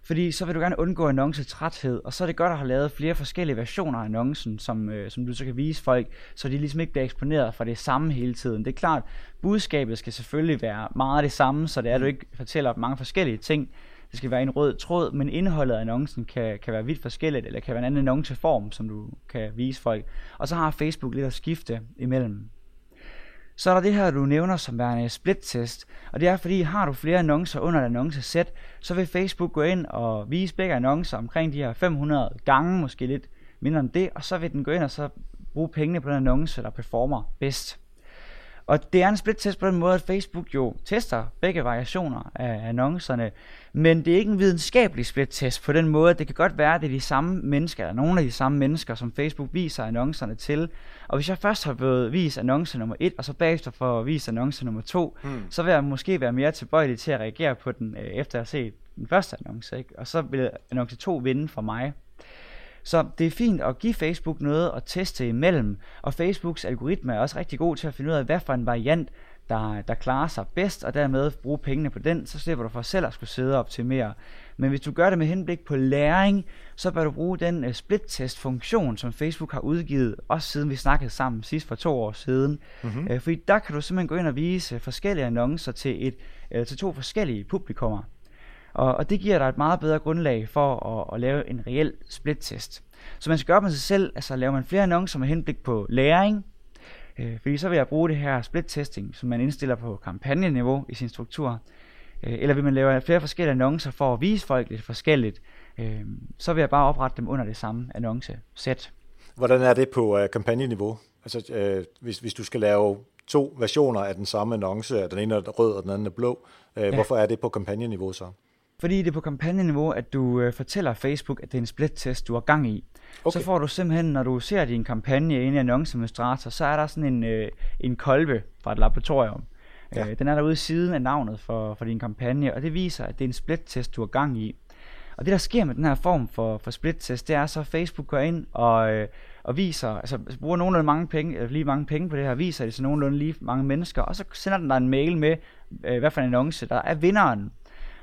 Fordi så vil du gerne undgå annoncetræthed, og så er det godt at have lavet flere forskellige versioner af annoncen, som, øh, som du så kan vise folk, så de ligesom ikke bliver eksponeret for det samme hele tiden. Det er klart, budskabet skal selvfølgelig være meget det samme, så det er, at du ikke fortæller mange forskellige ting. Det skal være en rød tråd, men indholdet af annoncen kan, kan være vidt forskelligt, eller kan være en anden annonceform, som du kan vise folk. Og så har Facebook lidt at skifte imellem. Så er der det her, du nævner som værende split-test, og det er fordi, har du flere annoncer under et annoncesæt, så vil Facebook gå ind og vise begge annoncer omkring de her 500 gange, måske lidt mindre end det, og så vil den gå ind og så bruge pengene på den annonce, der performer bedst. Og det er en split-test på den måde, at Facebook jo tester begge variationer af annoncerne, men det er ikke en videnskabelig split-test på den måde, at det kan godt være, at det er de samme mennesker, eller nogle af de samme mennesker, som Facebook viser annoncerne til. Og hvis jeg først har fået vist annonce nummer 1, og så bagefter får vist annonce nummer 2, mm. så vil jeg måske være mere tilbøjelig til at reagere på den, øh, efter at have set den første annonce, ikke? og så vil annonce 2 vinde for mig. Så det er fint at give Facebook noget at teste imellem, og Facebooks algoritme er også rigtig god til at finde ud af, hvad for en variant, der, der klarer sig bedst, og dermed bruge pengene på den, så slipper du for selv at skulle sidde og optimere. Men hvis du gør det med henblik på læring, så bør du bruge den uh, split-test-funktion, som Facebook har udgivet, også siden vi snakkede sammen sidst for to år siden. Mm-hmm. Uh, fordi der kan du simpelthen gå ind og vise forskellige annoncer til, et, uh, til to forskellige publikummer. Og, og det giver dig et meget bedre grundlag for at, at lave en reel split-test. Så man skal gøre med sig selv, altså laver man flere annoncer med henblik på læring, øh, fordi så vil jeg bruge det her split-testing, som man indstiller på kampagneniveau i sin struktur, øh, eller vil man lave flere forskellige annoncer for at vise folk lidt forskelligt, øh, så vil jeg bare oprette dem under det samme annonce-sæt. Hvordan er det på øh, kampagneniveau? Altså, øh, hvis, hvis du skal lave to versioner af den samme annonce, den ene er rød og den anden er blå, øh, ja. hvorfor er det på kampagneniveau så? Fordi det er på kampagneniveau, at du øh, fortæller Facebook, at det er en split-test, du har gang i. Okay. Så får du simpelthen, når du ser din kampagne inde i annonceadministrator, så er der sådan en, øh, en kolbe fra et laboratorium. Ja. Øh, den er der ude i siden af navnet for, for din kampagne, og det viser, at det er en split-test, du har gang i. Og det, der sker med den her form for, for split-test, det er så, at Facebook går ind og, øh, og viser, altså bruger nogenlunde mange penge, lige mange penge på det her, viser det til nogenlunde lige mange mennesker, og så sender den dig en mail med, øh, hvad for en annonce, der er vinderen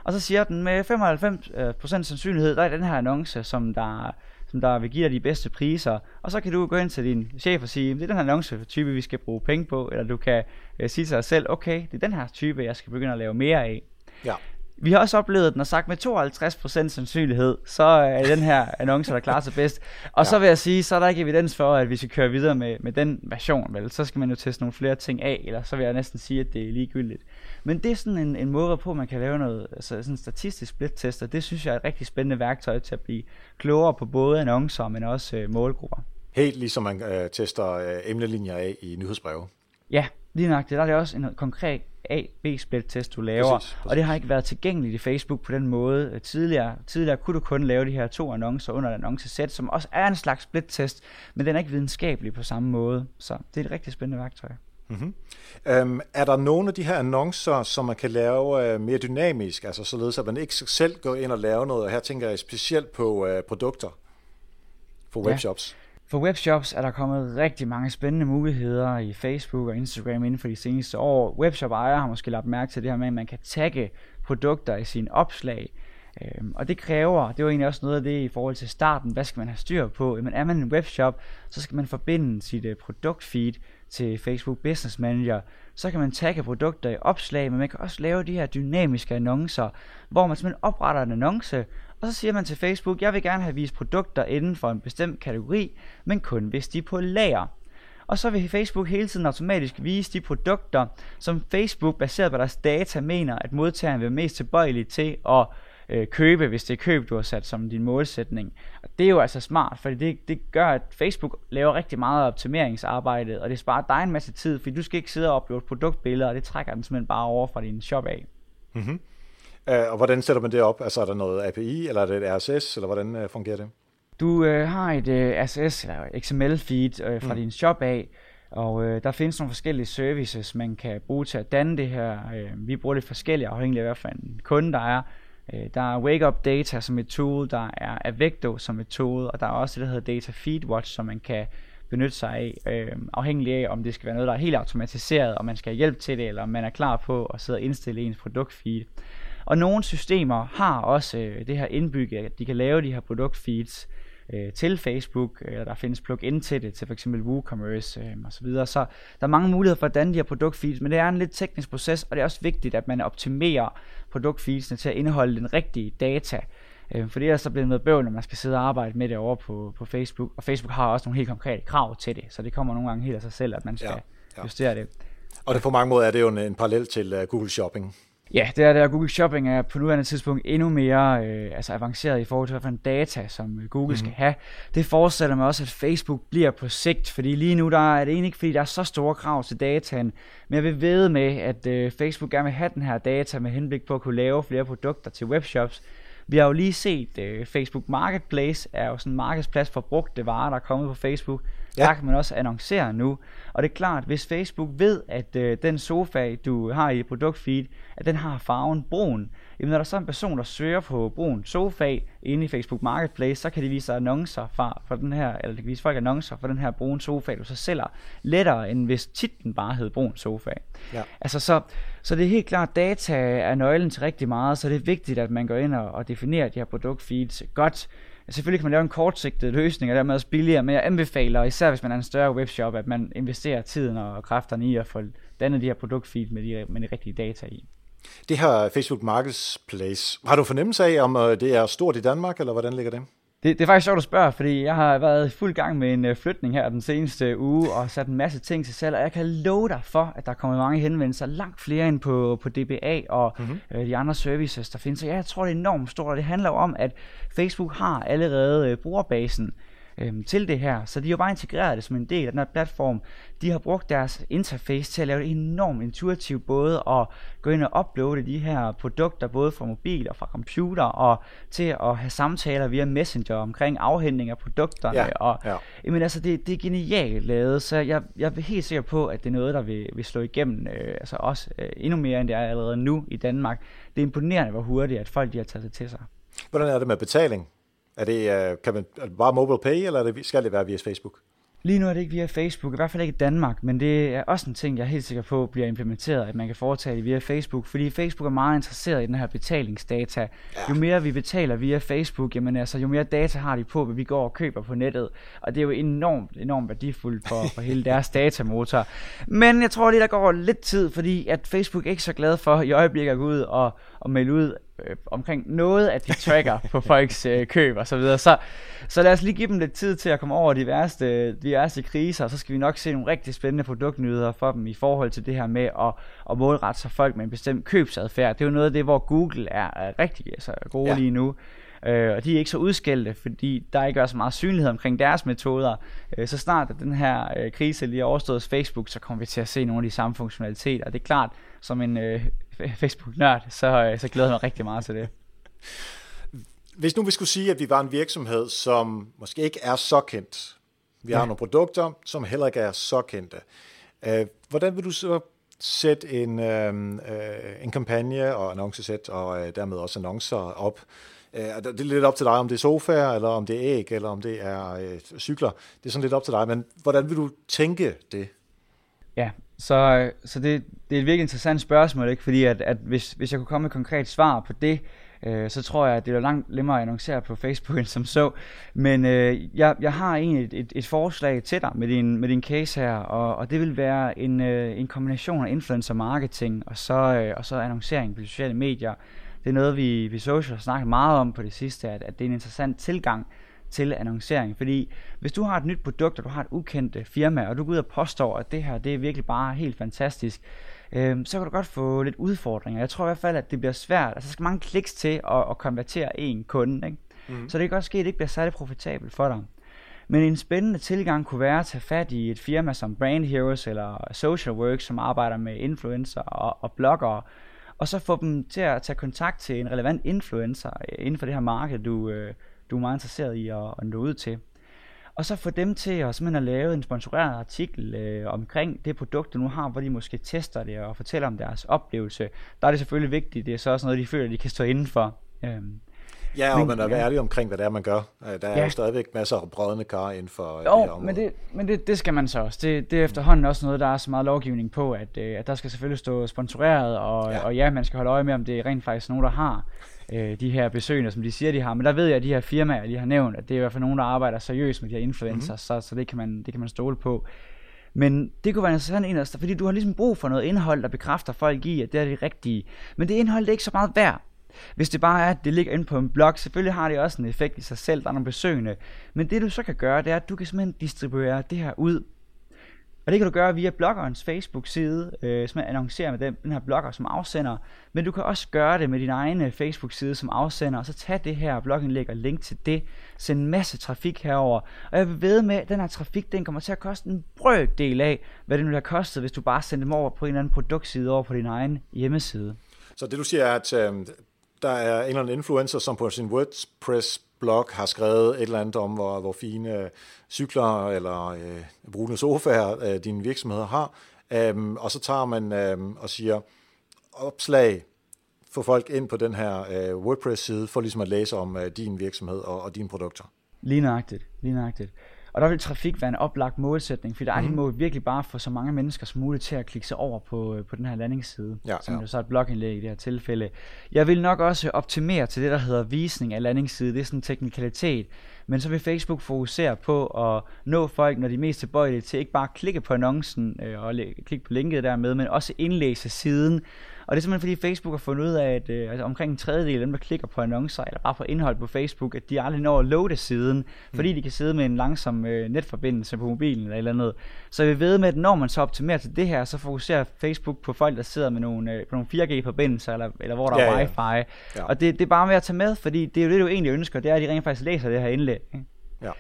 og så siger den med 95% sandsynlighed, der er den her annonce, som der, som der vil give dig de bedste priser. Og så kan du gå ind til din chef og sige, det er den her annoncetype, vi skal bruge penge på. Eller du kan øh, sige til dig selv, okay, det er den her type, jeg skal begynde at lave mere af. Ja. Vi har også oplevet, den har sagt med 52% sandsynlighed, så er den her annonce, der klarer sig bedst. Og ja. så vil jeg sige, så er der ikke evidens for, at vi skal køre videre med, med den version, vel? Så skal man jo teste nogle flere ting af, eller så vil jeg næsten sige, at det er ligegyldigt. Men det er sådan en, en måde på, man kan lave noget, altså sådan statistisk split-test, og det synes jeg er et rigtig spændende værktøj til at blive klogere på både annoncer, men også øh, målgrupper. Helt ligesom man øh, tester øh, emnelinjer af i nyhedsbreve. Ja, lige. Det der er det også en konkret A-B-split-test, du laver, præcis, præcis. og det har ikke været tilgængeligt i Facebook på den måde øh, tidligere. Tidligere kunne du kun lave de her to annoncer under et annoncesæt, som også er en slags split-test, men den er ikke videnskabelig på samme måde, så det er et rigtig spændende værktøj. Mm-hmm. Um, er der nogle af de her annoncer, som man kan lave uh, mere dynamisk, altså således at man ikke selv går ind og laver noget, og her tænker jeg specielt på uh, produkter for webshops? Ja. For webshops er der kommet rigtig mange spændende muligheder i Facebook og Instagram inden for de seneste år. Webshop-ejere har måske lagt mærke til det her med, at man kan tagge produkter i sine opslag. Øhm, og det kræver, det var egentlig også noget af det i forhold til starten, hvad skal man have styr på? Jamen er man en webshop, så skal man forbinde sit uh, produktfeed til Facebook Business Manager, så kan man tagge produkter i opslag, men man kan også lave de her dynamiske annoncer, hvor man simpelthen opretter en annonce, og så siger man til Facebook, jeg vil gerne have vist produkter inden for en bestemt kategori, men kun hvis de er på lager. Og så vil Facebook hele tiden automatisk vise de produkter, som Facebook baseret på deres data mener, at modtageren vil være mest tilbøjelig til at øh, købe, hvis det er køb, du har sat som din målsætning. Og det er jo altså smart, for det, det gør, at Facebook laver rigtig meget optimeringsarbejde, og det sparer dig en masse tid, fordi du skal ikke sidde og uploade produktbilleder, og det trækker den simpelthen bare over fra din shop af. Mm-hmm. Uh, og hvordan sætter man det op? Altså er der noget API, eller er det et RSS, eller hvordan uh, fungerer det? Du uh, har et uh, RSS eller XML-feed uh, fra mm. din shop af, og uh, der findes nogle forskellige services, man kan bruge til at danne det her. Uh, vi bruger lidt forskellige, afhængig af hvad for en kunde der er. Uh, der er Wake Up Data som et tool, der er Avecto som et tool, og der er også det, der hedder Data Feed Watch, som man kan benytte sig af, øh, afhængig af, om det skal være noget, der er helt automatiseret, og man skal have hjælp til det, eller om man er klar på at sidde og indstille ens produktfeed. Og nogle systemer har også øh, det her indbygget, at de kan lave de her produktfeeds øh, til Facebook, eller der findes plug-in til det, til f.eks. WooCommerce øh, osv. Så, videre. så der er mange muligheder for at danne de her produktfeeds, men det er en lidt teknisk proces, og det er også vigtigt, at man optimerer produktfeedsene til at indeholde den rigtige data. Øh, for det er så blevet noget bøvl, når man skal sidde og arbejde med det over på, på Facebook. Og Facebook har også nogle helt konkrete krav til det, så det kommer nogle gange helt af sig selv, at man skal ja, ja. justere det. Og det på mange måder er det jo en, en parallel til uh, Google Shopping. Ja, det er det, Google Shopping er på nuværende tidspunkt endnu mere øh, altså avanceret i forhold til, hvilken data, som øh, Google mm. skal have. Det forestiller mig også, at Facebook bliver på sigt, fordi lige nu der er det egentlig ikke, fordi der er så store krav til dataen, men jeg vil ved med, at øh, Facebook gerne vil have den her data med henblik på at kunne lave flere produkter til webshops. Vi har jo lige set, øh, Facebook Marketplace er jo sådan en markedsplads for brugte varer, der er kommet på Facebook. Ja. Der kan man også annoncere nu. Og det er klart, hvis Facebook ved, at øh, den sofa, du har i produktfeed, at den har farven brun, jamen når der så er en person, der søger på brun sofa inde i Facebook Marketplace, så kan de vise annoncer for, for den her, eller de kan vise folk annoncer for den her brun sofa, du så sælger lettere, end hvis titlen bare hed brun sofa. Ja. Altså så, så det er helt klart, data er nøglen til rigtig meget, så det er vigtigt, at man går ind og, og definerer de her produktfeeds godt. Selvfølgelig kan man lave en kortsigtet løsning, og dermed også billigere, men jeg anbefaler, især hvis man er en større webshop, at man investerer tiden og kræfterne i at få dannet de her produktfeed med de, med de rigtige data i. Det her Facebook Marketplace, har du fornemmelse af, om øh, det er stort i Danmark, eller hvordan ligger det? Det, det er faktisk sjovt at spørge, fordi jeg har været i fuld gang med en uh, flytning her den seneste uge, og sat en masse ting til salg, og jeg kan love dig for, at der kommer mange henvendelser, langt flere end på, på DBA og mm-hmm. uh, de andre services, der findes. Så ja, jeg tror, det er enormt stort, og det handler jo om, at Facebook har allerede uh, brugerbasen, øhm, til det her. Så de har bare integreret det som en del af den her platform. De har brugt deres interface til at lave det enormt intuitivt, både at gå ind og uploade de her produkter, både fra mobil og fra computer, og til at have samtaler via Messenger omkring afhentning af produkterne. Ja, og, ja. Jamen, altså, det, det er genialt lavet, så jeg, jeg er helt sikker på, at det er noget, der vil, vil slå igennem, øh, altså også øh, endnu mere, end det er allerede nu i Danmark. Det er imponerende, hvor hurtigt, at folk de har taget det til sig. Hvordan er det med betaling? Er det, øh, kan man, er det bare mobile pay, eller er det, skal det være via Facebook? Lige nu er det ikke via Facebook, i hvert fald ikke i Danmark, men det er også en ting, jeg er helt sikker på bliver implementeret, at man kan foretage det via Facebook, fordi Facebook er meget interesseret i den her betalingsdata. Ja. Jo mere vi betaler via Facebook, jamen altså, jo mere data har de på, hvad vi går og køber på nettet, og det er jo enormt, enormt værdifuldt for, for hele deres datamotor. Men jeg tror lige, der går lidt tid, fordi at Facebook er ikke så glad for i øjeblikket at gå ud og, og melde ud, øh, omkring noget af de tracker på folks øh, køb og så videre. Så, så lad os lige give dem lidt tid til at komme over de værste, de værste kriser, og så skal vi nok se nogle rigtig spændende produktnyheder for dem i forhold til det her med at, at målrette sig folk med en bestemt købsadfærd. Det er jo noget af det, hvor Google er, er rigtig altså, gode ja. lige nu. Øh, og de er ikke så udskældte, fordi der ikke er så meget synlighed omkring deres metoder. Øh, så snart at den her øh, krise lige er overstået hos Facebook, så kommer vi til at se nogle af de samme funktionaliteter. Og det er klart, som en øh, Facebook-nørd, så, øh, så glæder jeg mig rigtig meget til det. Hvis nu vi skulle sige, at vi var en virksomhed, som måske ikke er så kendt, vi har ja. nogle produkter, som heller ikke er så kendte, øh, hvordan vil du så sætte en, øh, en kampagne og annoncesæt, og dermed også annoncer op, det er lidt op til dig, om det er sofaer, eller om det er æg, eller om det er øh, cykler. Det er sådan lidt op til dig, men hvordan vil du tænke det? Ja, så, så det, det er et virkelig interessant spørgsmål, ikke? fordi at, at hvis, hvis jeg kunne komme med et konkret svar på det, øh, så tror jeg, at det er langt nemmere at annoncere på Facebook end som så. Men øh, jeg, jeg har egentlig et, et, et forslag til dig med din, med din case her, og, og det vil være en, øh, en kombination af influencer marketing og så, øh, og så annoncering på sociale medier. Det er noget, vi, vi social har snakket meget om på det sidste, at, at det er en interessant tilgang til annoncering. Fordi hvis du har et nyt produkt, og du har et ukendt øh, firma, og du går ud og påstår, at det her det er virkelig bare helt fantastisk, øh, så kan du godt få lidt udfordringer. Jeg tror i hvert fald, at det bliver svært. Altså, der skal mange kliks til at, at konvertere en kunde. Ikke? Mm. Så det kan godt ske, at det ikke bliver særlig profitabelt for dig. Men en spændende tilgang kunne være at tage fat i et firma som Brand Heroes eller Social Works, som arbejder med influencer og, og bloggere, og så få dem til at tage kontakt til en relevant influencer øh, inden for det her marked, du, øh, du er meget interesseret i at, at nå ud til. Og så få dem til at simpelthen at lave en sponsoreret artikel øh, omkring det produkt, du nu har, hvor de måske tester det og fortæller om deres oplevelse. Der er det selvfølgelig vigtigt, det er så også noget, de føler, de kan stå indenfor. Øhm, Ja, og men, man er ja. ærlig omkring, hvad det er, man gør. Øh, der er ja. jo stadigvæk masser af brødende kar inden for jo, det her område. men, det, men det, det skal man så også. Det, det er efterhånden også noget, der er så meget lovgivning på, at, øh, at der skal selvfølgelig stå sponsoreret, og ja. og ja, man skal holde øje med, om det er rent faktisk nogen, der har øh, de her besøgende, som de siger, de har. Men der ved jeg, at de her firmaer, de har nævnt, at det er i hvert fald nogen, der arbejder seriøst med de her influencer, mm-hmm. så, så det, kan man, det kan man stole på. Men det kunne være interessant en af fordi du har ligesom brug for noget indhold, der bekræfter folk i, at det er det rigtige. Men det indhold det er ikke så meget værd. Hvis det bare er, at det ligger inde på en blog, selvfølgelig har det også en effekt i sig selv, der er nogle besøgende. Men det du så kan gøre, det er, at du kan simpelthen distribuere det her ud og det kan du gøre via bloggerens Facebook-side, øh, som annoncerer med den, den her blogger som afsender. Men du kan også gøre det med din egen øh, Facebook-side som afsender, og så tag det her blogindlæg og link til det. Send en masse trafik herover. Og jeg vil ved med, at den her trafik, den kommer til at koste en brøkdel af, hvad det nu har kostet, hvis du bare sendte dem over på en eller anden produktside over på din egen hjemmeside. Så det du siger er, at øh, der er en eller anden influencer, som på sin blog har skrevet et eller andet om, hvor, hvor fine øh, cykler eller øh, brune sofaer øh, dine virksomheder har. Øhm, og så tager man øhm, og siger opslag, få folk ind på den her øh, WordPress-side, for ligesom at læse om øh, din virksomhed og, og dine produkter. Lige nøjagtigt, lige nøjagtigt. Og der vil trafik være en oplagt målsætning, for der mm. må virkelig bare få så mange mennesker som muligt til at klikke sig over på, øh, på den her landingsside, ja, som ja. er så et blogindlæg i det her tilfælde. Jeg vil nok også optimere til det, der hedder visning af landingsside. Det er sådan en teknikalitet. Men så vil Facebook fokusere på at nå folk, når de er mest tilbøjelige til ikke bare at klikke på annoncen øh, og klikke på linket dermed, men også indlæse siden. Og det er simpelthen fordi Facebook har fundet ud af, at øh, altså omkring en tredjedel af dem, der klikker på annoncer eller bare på indhold på Facebook, at de aldrig når at loade siden, fordi mm. de kan sidde med en langsom øh, netforbindelse på mobilen eller et eller andet. Så vi ved med, at når man så optimerer til det her, så fokuserer Facebook på folk, der sidder med nogle, øh, på nogle 4G-forbindelser, eller, eller hvor der ja, er wifi. Ja. Ja. Og det, det er bare med at tage med, fordi det er jo det, du egentlig ønsker, det er, at de rent faktisk læser det her indlæg. Ikke? Ja.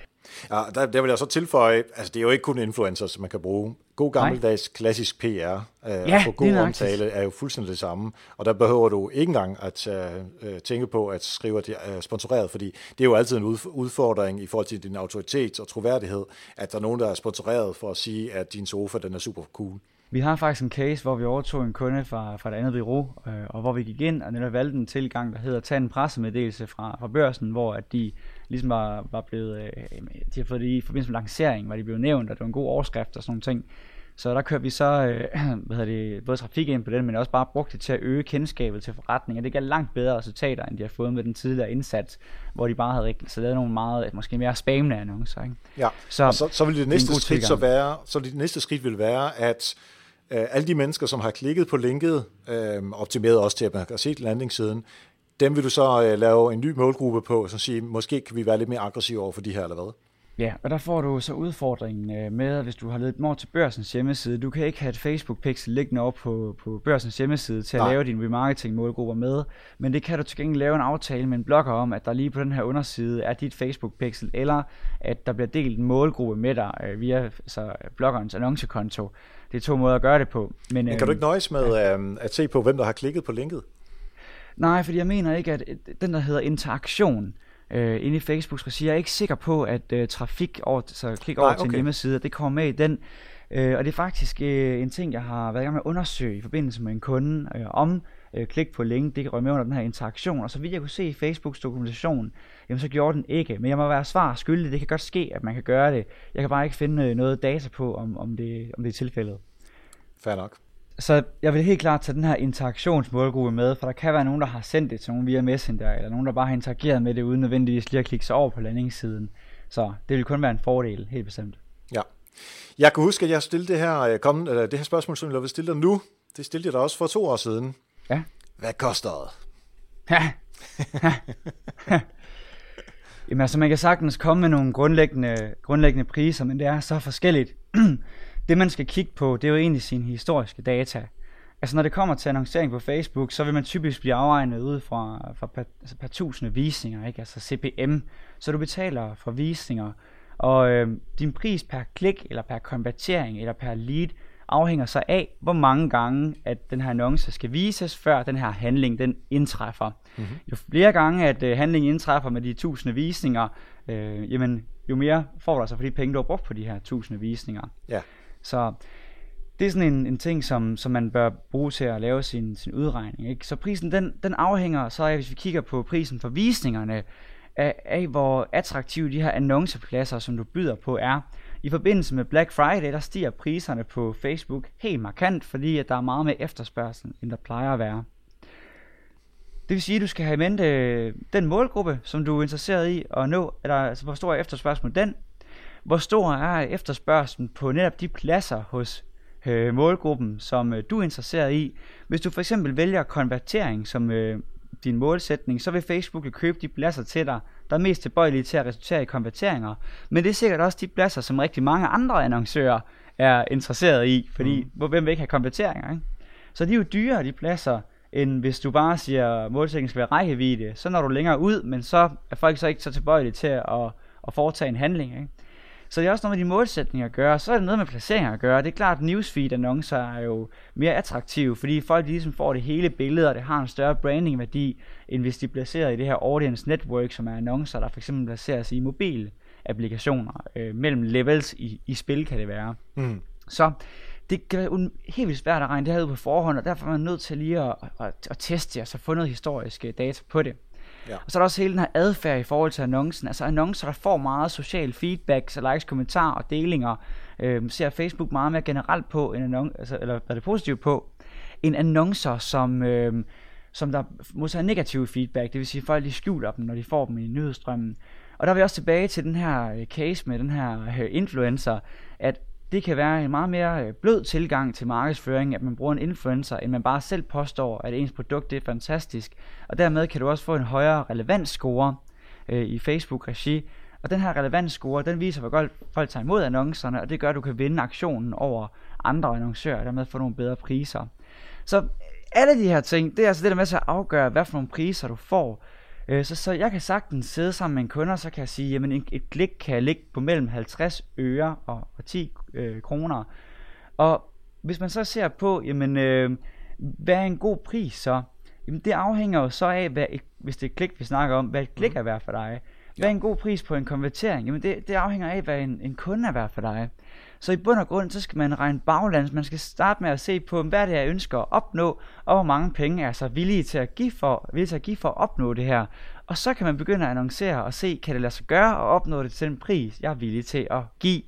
Ja, der, der vil jeg så tilføje, altså det er jo ikke kun influencers, som man kan bruge. God gammeldags klassisk PR øh, ja, for god omtale er jo fuldstændig det samme. Og der behøver du ikke engang at uh, tænke på at skrive, at det er sponsoreret, fordi det er jo altid en udfordring i forhold til din autoritet og troværdighed, at der er nogen, der er sponsoreret for at sige, at din sofa den er super cool. Vi har faktisk en case, hvor vi overtog en kunde fra, fra et andet bureau, øh, og hvor vi gik ind og netop valgte en tilgang, der hedder at tage en pressemeddelelse fra, fra børsen, hvor at de ligesom var, var blevet, øh, de har fået det i forbindelse med lancering, var de blevet nævnt, og det var en god overskrift og sådan nogle ting. Så der kørte vi så øh, hvad hedder det, både trafik ind på den, men også bare brugte det til at øge kendskabet til forretningen. Det gav langt bedre resultater, end de har fået med den tidligere indsats, hvor de bare havde så lavet nogle meget, måske mere spamende annoncer. Ikke? Ja, så, og så, så vil det næste skridt så være, så det næste skridt vil være, at øh, alle de mennesker, som har klikket på linket, øh, optimeret også til, at man kan se landingssiden, dem vil du så øh, lave en ny målgruppe på, så sige, måske kan vi være lidt mere aggressive over for de her, eller hvad? Ja, og der får du så udfordringen øh, med, at hvis du har lidt more til børsens hjemmeside, du kan ikke have et Facebook-pixel liggende op på, på børsens hjemmeside til at Nej. lave din remarketing-målgrupper med, men det kan du til gengæld lave en aftale med en blogger om, at der lige på den her underside er dit Facebook-pixel, eller at der bliver delt en målgruppe med dig øh, via altså, bloggerens annoncekonto. Det er to måder at gøre det på. Men, men kan øh, du ikke nøjes med øh, at se på, hvem der har klikket på linket? Nej, fordi jeg mener ikke, at den der hedder interaktion, øh, inde i Facebook sige, jeg er ikke sikker på, at øh, trafik over, så klik over Nej, okay. til en hjemmeside, det kommer med i den. Øh, og det er faktisk øh, en ting, jeg har været i gang med at undersøge i forbindelse med en kunde, øh, om øh, klik på link, det kan rømme med under den her interaktion. Og så vidt jeg kunne se i Facebooks dokumentation, jamen så gjorde den ikke. Men jeg må være svar skyldig, det kan godt ske, at man kan gøre det. Jeg kan bare ikke finde øh, noget data på, om, om, det, om det er tilfældet. Fair nok. Så jeg vil helt klart tage den her interaktionsmålgruppe med, for der kan være nogen, der har sendt det til nogen via Messenger, eller nogen, der bare har interageret med det, uden nødvendigvis lige at klikke sig over på landingssiden. Så det vil kun være en fordel, helt bestemt. Ja. Jeg kan huske, at jeg stillede det her, øh, kom, eller det her spørgsmål, som jeg vil stille dig nu. Det stillede jeg dig også for to år siden. Ja. Hvad koster det? Ja. Jamen altså, man kan sagtens komme med nogle grundlæggende, grundlæggende priser, men det er så forskelligt. det man skal kigge på, det er jo egentlig sine historiske data. Altså når det kommer til annoncering på Facebook, så vil man typisk blive afregnet ud fra, fra per, altså per tusinde visninger, ikke? altså CPM. Så du betaler for visninger, og øh, din pris per klik, eller per konvertering, eller per lead, afhænger så af, hvor mange gange, at den her annonce skal vises, før den her handling, den indtræffer. Mm-hmm. Jo flere gange, at øh, handlingen indtræffer med de tusinde visninger, øh, jamen, jo mere får du altså for de penge, du har brugt på de her tusinde visninger. Ja. Så det er sådan en, en ting, som, som man bør bruge til at lave sin, sin udregning. Ikke? Så prisen, den, den afhænger så af, hvis vi kigger på prisen for visningerne, af, af hvor attraktive de her annoncepladser, som du byder på, er. I forbindelse med Black Friday, der stiger priserne på Facebook helt markant, fordi at der er meget mere efterspørgsel, end der plejer at være. Det vil sige, at du skal have i mente øh, den målgruppe, som du er interesseret i at nå, eller altså, hvor stor er efterspørgsel den, hvor stor er efterspørgselen på netop de pladser hos øh, målgruppen, som øh, du er interesseret i. Hvis du for eksempel vælger konvertering som øh, din målsætning, så vil Facebook købe de pladser til dig, der er mest tilbøjelige til at resultere i konverteringer. Men det er sikkert også de pladser, som rigtig mange andre annoncører er interesseret i, fordi mm. hvem vil ikke have konverteringer? Ikke? Så de er jo dyrere, de pladser, end hvis du bare siger, at målsætningen skal være rækkevidde. Så når du længere ud, men så er folk så ikke så tilbøjelige til at, at foretage en handling. Ikke? Så det er også noget med de målsætninger at gøre. Så er det noget med placeringer at gøre. Det er klart, at newsfeed-annoncer er jo mere attraktive, fordi folk ligesom får det hele billede, og det har en større brandingværdi, end hvis de placerer i det her audience network, som er annoncer, der fx placeres i mobilapplikationer. Øh, mellem levels i, i spil kan det være. Mm. Så det kan være helt vildt svært at regne det her ud på forhånd, og derfor er man nødt til lige at, at, at teste og så få noget historisk data på det. Ja. Og så er der også hele den her adfærd i forhold til annoncen. Altså annoncer, der får meget social feedback, så likes, kommentarer og delinger, øh, ser Facebook meget mere generelt på, en annonce, altså, eller hvad er det positivt på, en annoncer, som, øh, som der modtager negativ feedback, det vil sige, at folk de skjuler dem, når de får dem i nyhedsstrømmen. Og der er vi også tilbage til den her øh, case med den her øh, influencer, at det kan være en meget mere øh, blød tilgang til markedsføring, at man bruger en influencer, end man bare selv påstår, at ens produkt er fantastisk. Og dermed kan du også få en højere relevansscore øh, i Facebook-regi. Og den her relevansscore, den viser, hvor godt folk tager imod annoncerne, og det gør, at du kan vinde aktionen over andre annoncører, og dermed få nogle bedre priser. Så alle de her ting, det er altså det, der med til at afgøre, hvad for nogle priser du får. Øh, så, så jeg kan sagtens sidde sammen med en kunde, så kan jeg sige, jamen et klik kan ligge på mellem 50 øre og, og 10 øh, kroner. Og hvis man så ser på, jamen øh, hvad er en god pris så? Jamen det afhænger jo så af, hvad et, hvis det er et klik, vi snakker om, hvad et klik mm. er værd for dig. Hvad er en god pris på en konvertering? Jamen det, det afhænger af, hvad en, en kunde er værd for dig. Så i bund og grund, så skal man regne baglands. Man skal starte med at se på, hvad er det, jeg ønsker at opnå, og hvor mange penge er så villige til at give for, villige til at, give for at opnå det her. Og så kan man begynde at annoncere og se, kan det lade sig gøre at opnå det til den pris, jeg er villig til at give.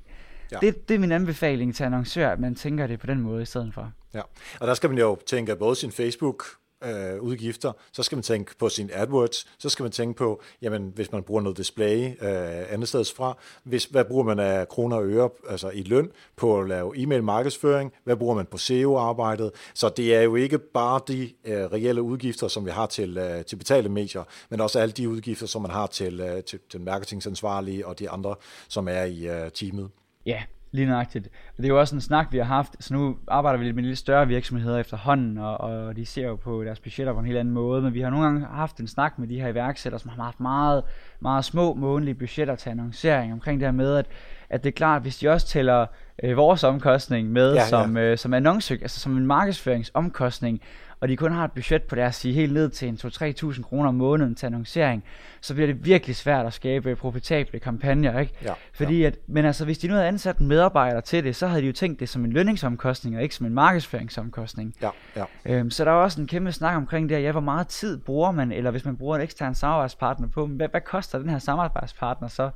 Ja. Det, det er min anbefaling til annoncør, at man tænker det på den måde i stedet for. Ja, og der skal man jo tænke både sin Facebook øh, udgifter, så skal man tænke på sin AdWords, så skal man tænke på, jamen hvis man bruger noget display øh, andet steds fra, hvis, hvad bruger man af kroner og øre altså i løn på at lave e-mail markedsføring, hvad bruger man på SEO-arbejdet, så det er jo ikke bare de øh, reelle udgifter, som vi har til, øh, til betalte medier, men også alle de udgifter, som man har til, øh, til, til marketingansvarlige og de andre, som er i øh, teamet. Ja, Lige nøjagtigt. Og det er jo også en snak, vi har haft. Så nu arbejder vi lidt med lidt større virksomheder efterhånden, og, og de ser jo på deres budgetter på en helt anden måde. Men vi har nogle gange haft en snak med de her iværksættere, som har haft meget, meget små månedlige budgetter til annoncering omkring det her med, at, at det er klart, hvis de også tæller øh, vores omkostning med ja, som, ja. Øh, som annonce, altså som en markedsføringsomkostning, og de kun har et budget på deres sige helt ned til en 2-3.000 kroner om måneden til annoncering, så bliver det virkelig svært at skabe profitable kampagner, ikke? Ja, Fordi ja. At, men altså, hvis de nu havde ansat en medarbejder til det, så havde de jo tænkt det som en lønningsomkostning, og ikke som en markedsføringsomkostning. Ja, ja. Øhm, så der er også en kæmpe snak omkring det, ja, hvor meget tid bruger man, eller hvis man bruger en ekstern samarbejdspartner på, hvad, hvad koster den her samarbejdspartner så?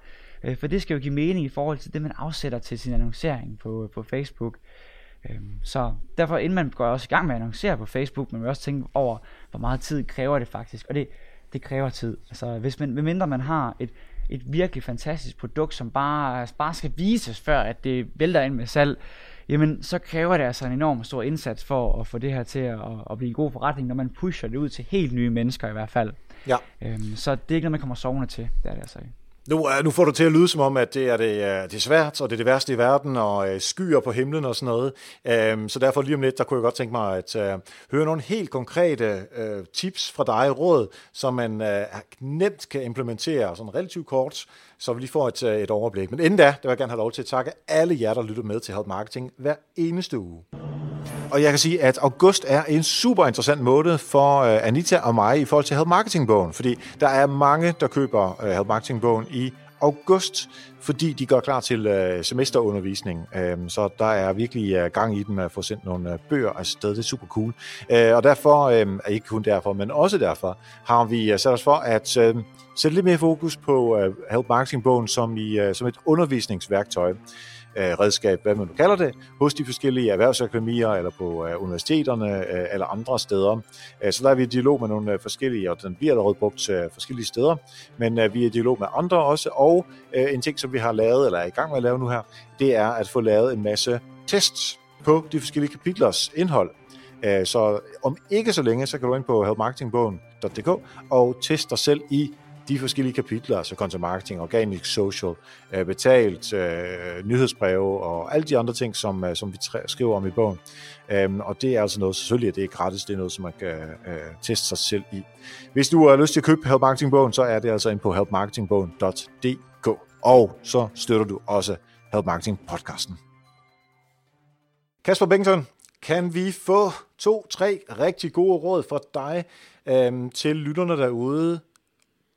Øh, for det skal jo give mening i forhold til det, man afsætter til sin annoncering på, på Facebook. Øhm, så derfor, inden man går også i gang med at annoncere på Facebook, man vil også tænke over, hvor meget tid kræver det faktisk. Og det, det kræver tid. Altså, hvis man, mindre man har et, et virkelig fantastisk produkt, som bare, bare skal vises, før at det vælter ind med salg, jamen så kræver det altså en enorm stor indsats for at få det her til at, at blive en god forretning, når man pusher det ud til helt nye mennesker i hvert fald. Ja. Øhm, så det er ikke noget, man kommer sovende til, det er det altså ikke. Nu, øh, nu får du til at lyde som om, at det er, det, øh, det er svært, og det er det værste i verden, og øh, skyer på himlen og sådan noget. Øhm, så derfor lige om lidt, der kunne jeg godt tænke mig at øh, høre nogle helt konkrete tips fra dig, råd, som man nemt kan implementere, sådan relativt kort, så vi lige får et, øh, et overblik. Men inden da, der vil jeg gerne have lov til at takke alle jer, der lytter med til Help Marketing hver eneste uge. Og jeg kan sige, at august er en super interessant måned for øh, Anita og mig i forhold til Help Marketing-bogen, fordi der er mange, der køber øh, Help Marketing-bogen i august, fordi de går klar til uh, semesterundervisning. Øhm, så der er virkelig øh, gang i dem at få sendt nogle uh, bøger afsted. Det er super cool. Uh, og derfor, uh, ikke kun derfor, men også derfor, har vi sat os for at øhm, sætte lidt mere fokus på uh, Help Marketing-bogen som, i, som et undervisningsværktøj øh, redskab, hvad man nu kalder det, hos de forskellige erhvervsakademier eller på øh, universiteterne øh, eller andre steder. Øh, så der er vi i dialog med nogle øh, forskellige, og den bliver allerede brugt øh, forskellige steder, men øh, vi er i dialog med andre også, og øh, en ting, som vi har lavet, eller er i gang med at lave nu her, det er at få lavet en masse tests på de forskellige kapitlers indhold. Øh, så om ikke så længe, så kan du ind på helpmarketingbogen.dk og teste dig selv i de forskellige kapitler, altså content marketing, organic social, øh, betalt, øh, nyhedsbreve og alle de andre ting, som, øh, som vi skriver om i bogen. Um, og det er altså noget, selvfølgelig er det ikke gratis, det er noget, som man kan uh, teste sig selv i. Hvis du har lyst til at købe Help Marketing-bogen, så er det altså ind på helpmarketingbogen.dk. Og så støtter du også Help Marketing podcasten. Kasper Bengtsson, kan vi få to-tre rigtig gode råd for dig øhm, til lytterne derude,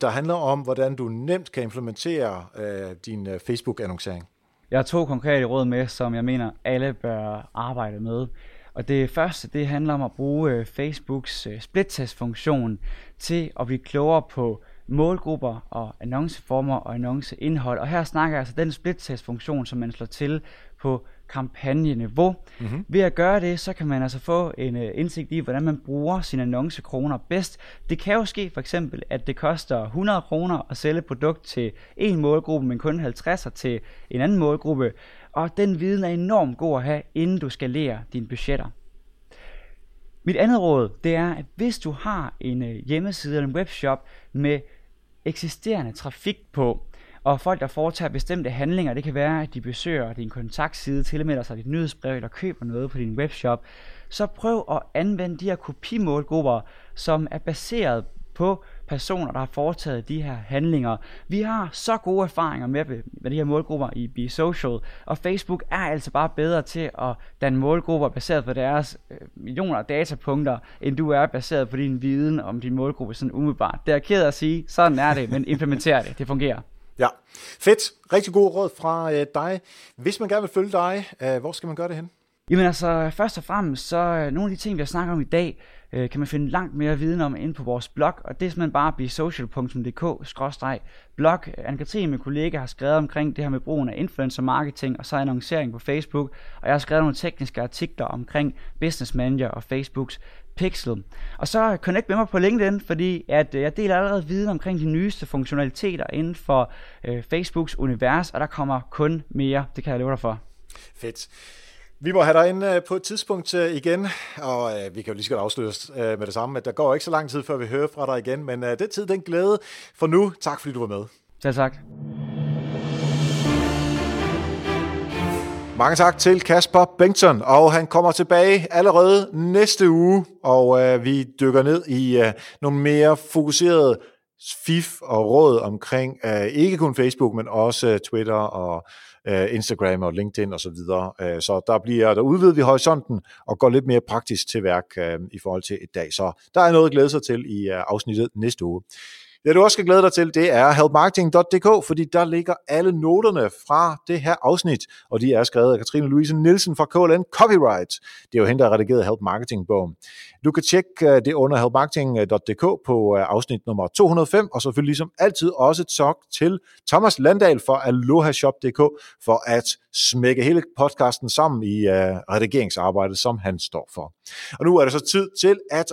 der handler om, hvordan du nemt kan implementere øh, din øh, Facebook-annoncering? Jeg har to konkrete råd med, som jeg mener, alle bør arbejde med. Og det første, det handler om at bruge øh, Facebooks øh, split-test-funktion til at blive klogere på målgrupper og annonceformer og annonceindhold. Og her snakker jeg altså den split-test-funktion, som man slår til på kampagneniveau. Mm-hmm. Ved at gøre det, så kan man altså få en uh, indsigt i, hvordan man bruger sine annoncekroner bedst. Det kan jo ske for eksempel, at det koster 100 kroner at sælge et produkt til en målgruppe, men kun 50 til en anden målgruppe. Og den viden er enormt god at have, inden du skalerer dine budgetter. Mit andet råd, det er, at hvis du har en uh, hjemmeside eller en webshop med eksisterende trafik på, og folk, der foretager bestemte handlinger, det kan være, at de besøger din kontaktside, tilmelder sig dit nyhedsbrev eller køber noget på din webshop, så prøv at anvende de her kopimålgrupper, som er baseret på personer, der har foretaget de her handlinger. Vi har så gode erfaringer med, med de her målgrupper i Be Social, og Facebook er altså bare bedre til at danne målgrupper baseret på deres øh, millioner af datapunkter, end du er baseret på din viden om din målgruppe sådan umiddelbart. Det er ked at sige, sådan er det, men implementer det, det fungerer. Ja, fedt. Rigtig god råd fra øh, dig. Hvis man gerne vil følge dig, øh, hvor skal man gøre det hen? Jamen altså, først og fremmest, så øh, nogle af de ting, vi har snakket om i dag, øh, kan man finde langt mere viden om inde på vores blog, og det er simpelthen bare besocial.dk-blog. Anne-Katrine, min kollega, har skrevet omkring det her med brugen af influencer marketing og så annoncering på Facebook, og jeg har skrevet nogle tekniske artikler omkring Business Manager og Facebooks Pixel. Og så connect med mig på LinkedIn, fordi at øh, jeg deler allerede viden omkring de nyeste funktionaliteter inden for øh, Facebooks univers, og der kommer kun mere, det kan jeg love dig for. Fedt. Vi må have dig ind øh, på et tidspunkt øh, igen, og vi kan jo lige så godt afsløre med det samme, at der går ikke så lang tid, før vi hører fra dig igen, men den tid, den glæde for nu. Tak fordi du var med. Selv tak. Mange tak til Kasper Bengtsson, og han kommer tilbage allerede næste uge, og øh, vi dykker ned i øh, nogle mere fokuserede fif og råd omkring øh, ikke kun Facebook, men også øh, Twitter og øh, Instagram og LinkedIn osv. Så, videre. Øh, så der bliver der udvider vi horisonten og går lidt mere praktisk til værk øh, i forhold til i dag. Så der er noget at glæde sig til i øh, afsnittet næste uge. Det du også skal glæde dig til, det er helpmarketing.dk, fordi der ligger alle noterne fra det her afsnit, og de er skrevet af Katrine Louise Nielsen fra KLN Copyright. Det er jo hende, der har redigeret Help Marketing-bogen. Du kan tjekke øh, det under helpmarketing.dk på øh, afsnit nummer 205, og selvfølgelig ligesom altid også tak til Thomas Landal for alohashop.dk for at smække hele podcasten sammen i øh, redigeringsarbejdet, som han står for. Og nu er det så tid til at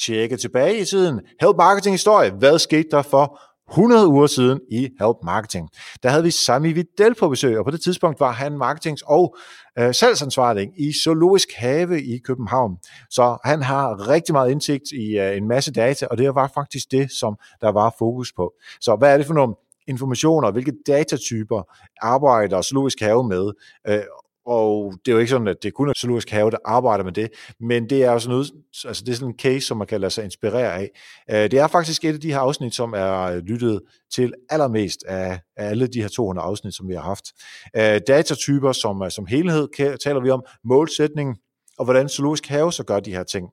tjekke tilbage i tiden. Help Marketing Historie. Hvad skete der for 100 uger siden i Help Marketing. Der havde vi Sami Videl på besøg, og på det tidspunkt var han marketings- og øh, salgsansvarlig i Zoologisk Have i København. Så han har rigtig meget indsigt i øh, en masse data, og det var faktisk det, som der var fokus på. Så hvad er det for nogle informationer, hvilke datatyper arbejder Zoologisk Have med, øh, og det er jo ikke sådan, at det kun er zoologisk have, der arbejder med det, men det er jo sådan noget, altså det er sådan en case, som man kan lade sig inspirere af. Øh, det er faktisk et af de her afsnit, som er lyttet til allermest af, alle de her 200 afsnit, som vi har haft. Øh, datatyper som, som helhed taler vi om, målsætning, og hvordan zoologisk have så gør de her ting.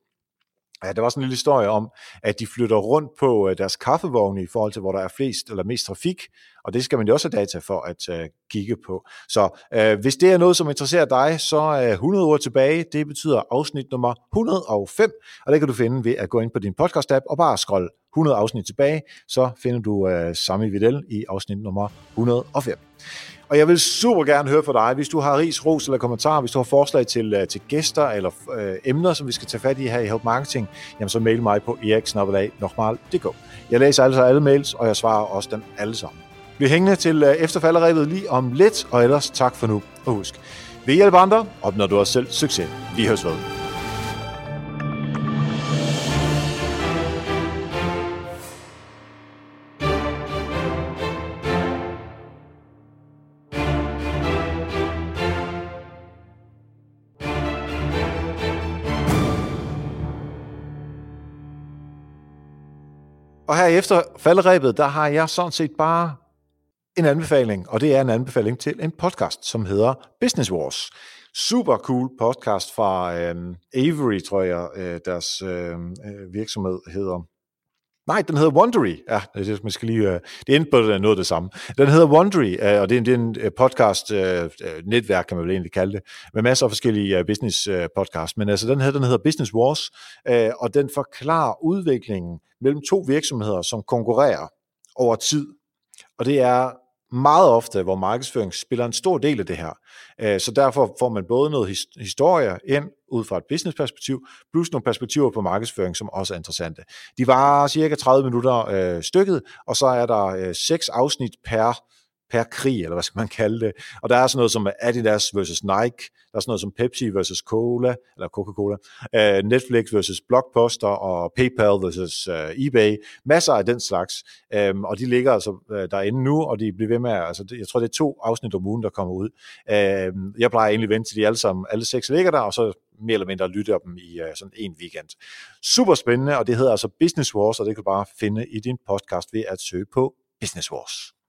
Ja, der var sådan en lille historie om, at de flytter rundt på øh, deres kaffevogne i forhold til, hvor der er flest eller mest trafik, og det skal man jo også have data for at uh, kigge på. Så uh, hvis det er noget, som interesserer dig, så er 100 ord tilbage. Det betyder afsnit nummer 105, og det kan du finde ved at gå ind på din podcast-app og bare scrolle 100 afsnit tilbage, så finder du uh, Sami Videl i afsnit nummer 105. Og jeg vil super gerne høre fra dig, hvis du har ris, ros eller kommentarer, hvis du har forslag til, øh, til gæster eller øh, emner, som vi skal tage fat i her i Help Marketing, jamen så mail mig på eriksnabelag.dk. Jeg læser altså alle mails, og jeg svarer også dem alle sammen. Bliv hængende til øh, efterfalderevet lige om lidt, og ellers tak for nu. Og husk, ved hjælp andre opnår du også selv succes. Vi høres ved. Og her efter falderæbet, der har jeg sådan set bare en anbefaling, og det er en anbefaling til en podcast, som hedder Business Wars. Super cool podcast fra øh, Avery, tror jeg, øh, deres øhm, øh, virksomhed hedder. Nej, den hedder Wondery. Ja, det, man skal lige, øh, det endte på noget af det samme. Den hedder Wondery, øh, og det er, det er en øh, podcast-netværk, kan man vel egentlig kalde det, med masser af forskellige business-podcasts. Men altså, den her, den hedder Business Wars, og den forklarer udviklingen mellem to virksomheder, som konkurrerer over tid. Og det er meget ofte, hvor markedsføring spiller en stor del af det her. Så derfor får man både noget historie ind ud fra et businessperspektiv, plus nogle perspektiver på markedsføring, som også er interessante. De var cirka 30 minutter øh, stykket, og så er der øh, seks afsnit per per krig, eller hvad skal man kalde det. Og der er sådan noget som Adidas versus Nike, der er sådan noget som Pepsi versus Cola, eller Coca-Cola, øh, Netflix versus Blockbuster, og PayPal versus øh, eBay, masser af den slags. Um, og de ligger altså øh, derinde nu, og de bliver ved med, altså jeg tror det er to afsnit om ugen, der kommer ud. Uh, jeg plejer egentlig at vente til de alle sammen, alle seks ligger der, og så mere eller mindre lytte dem i uh, sådan en weekend. Super spændende, og det hedder altså Business Wars, og det kan du bare finde i din podcast ved at søge på Business Wars.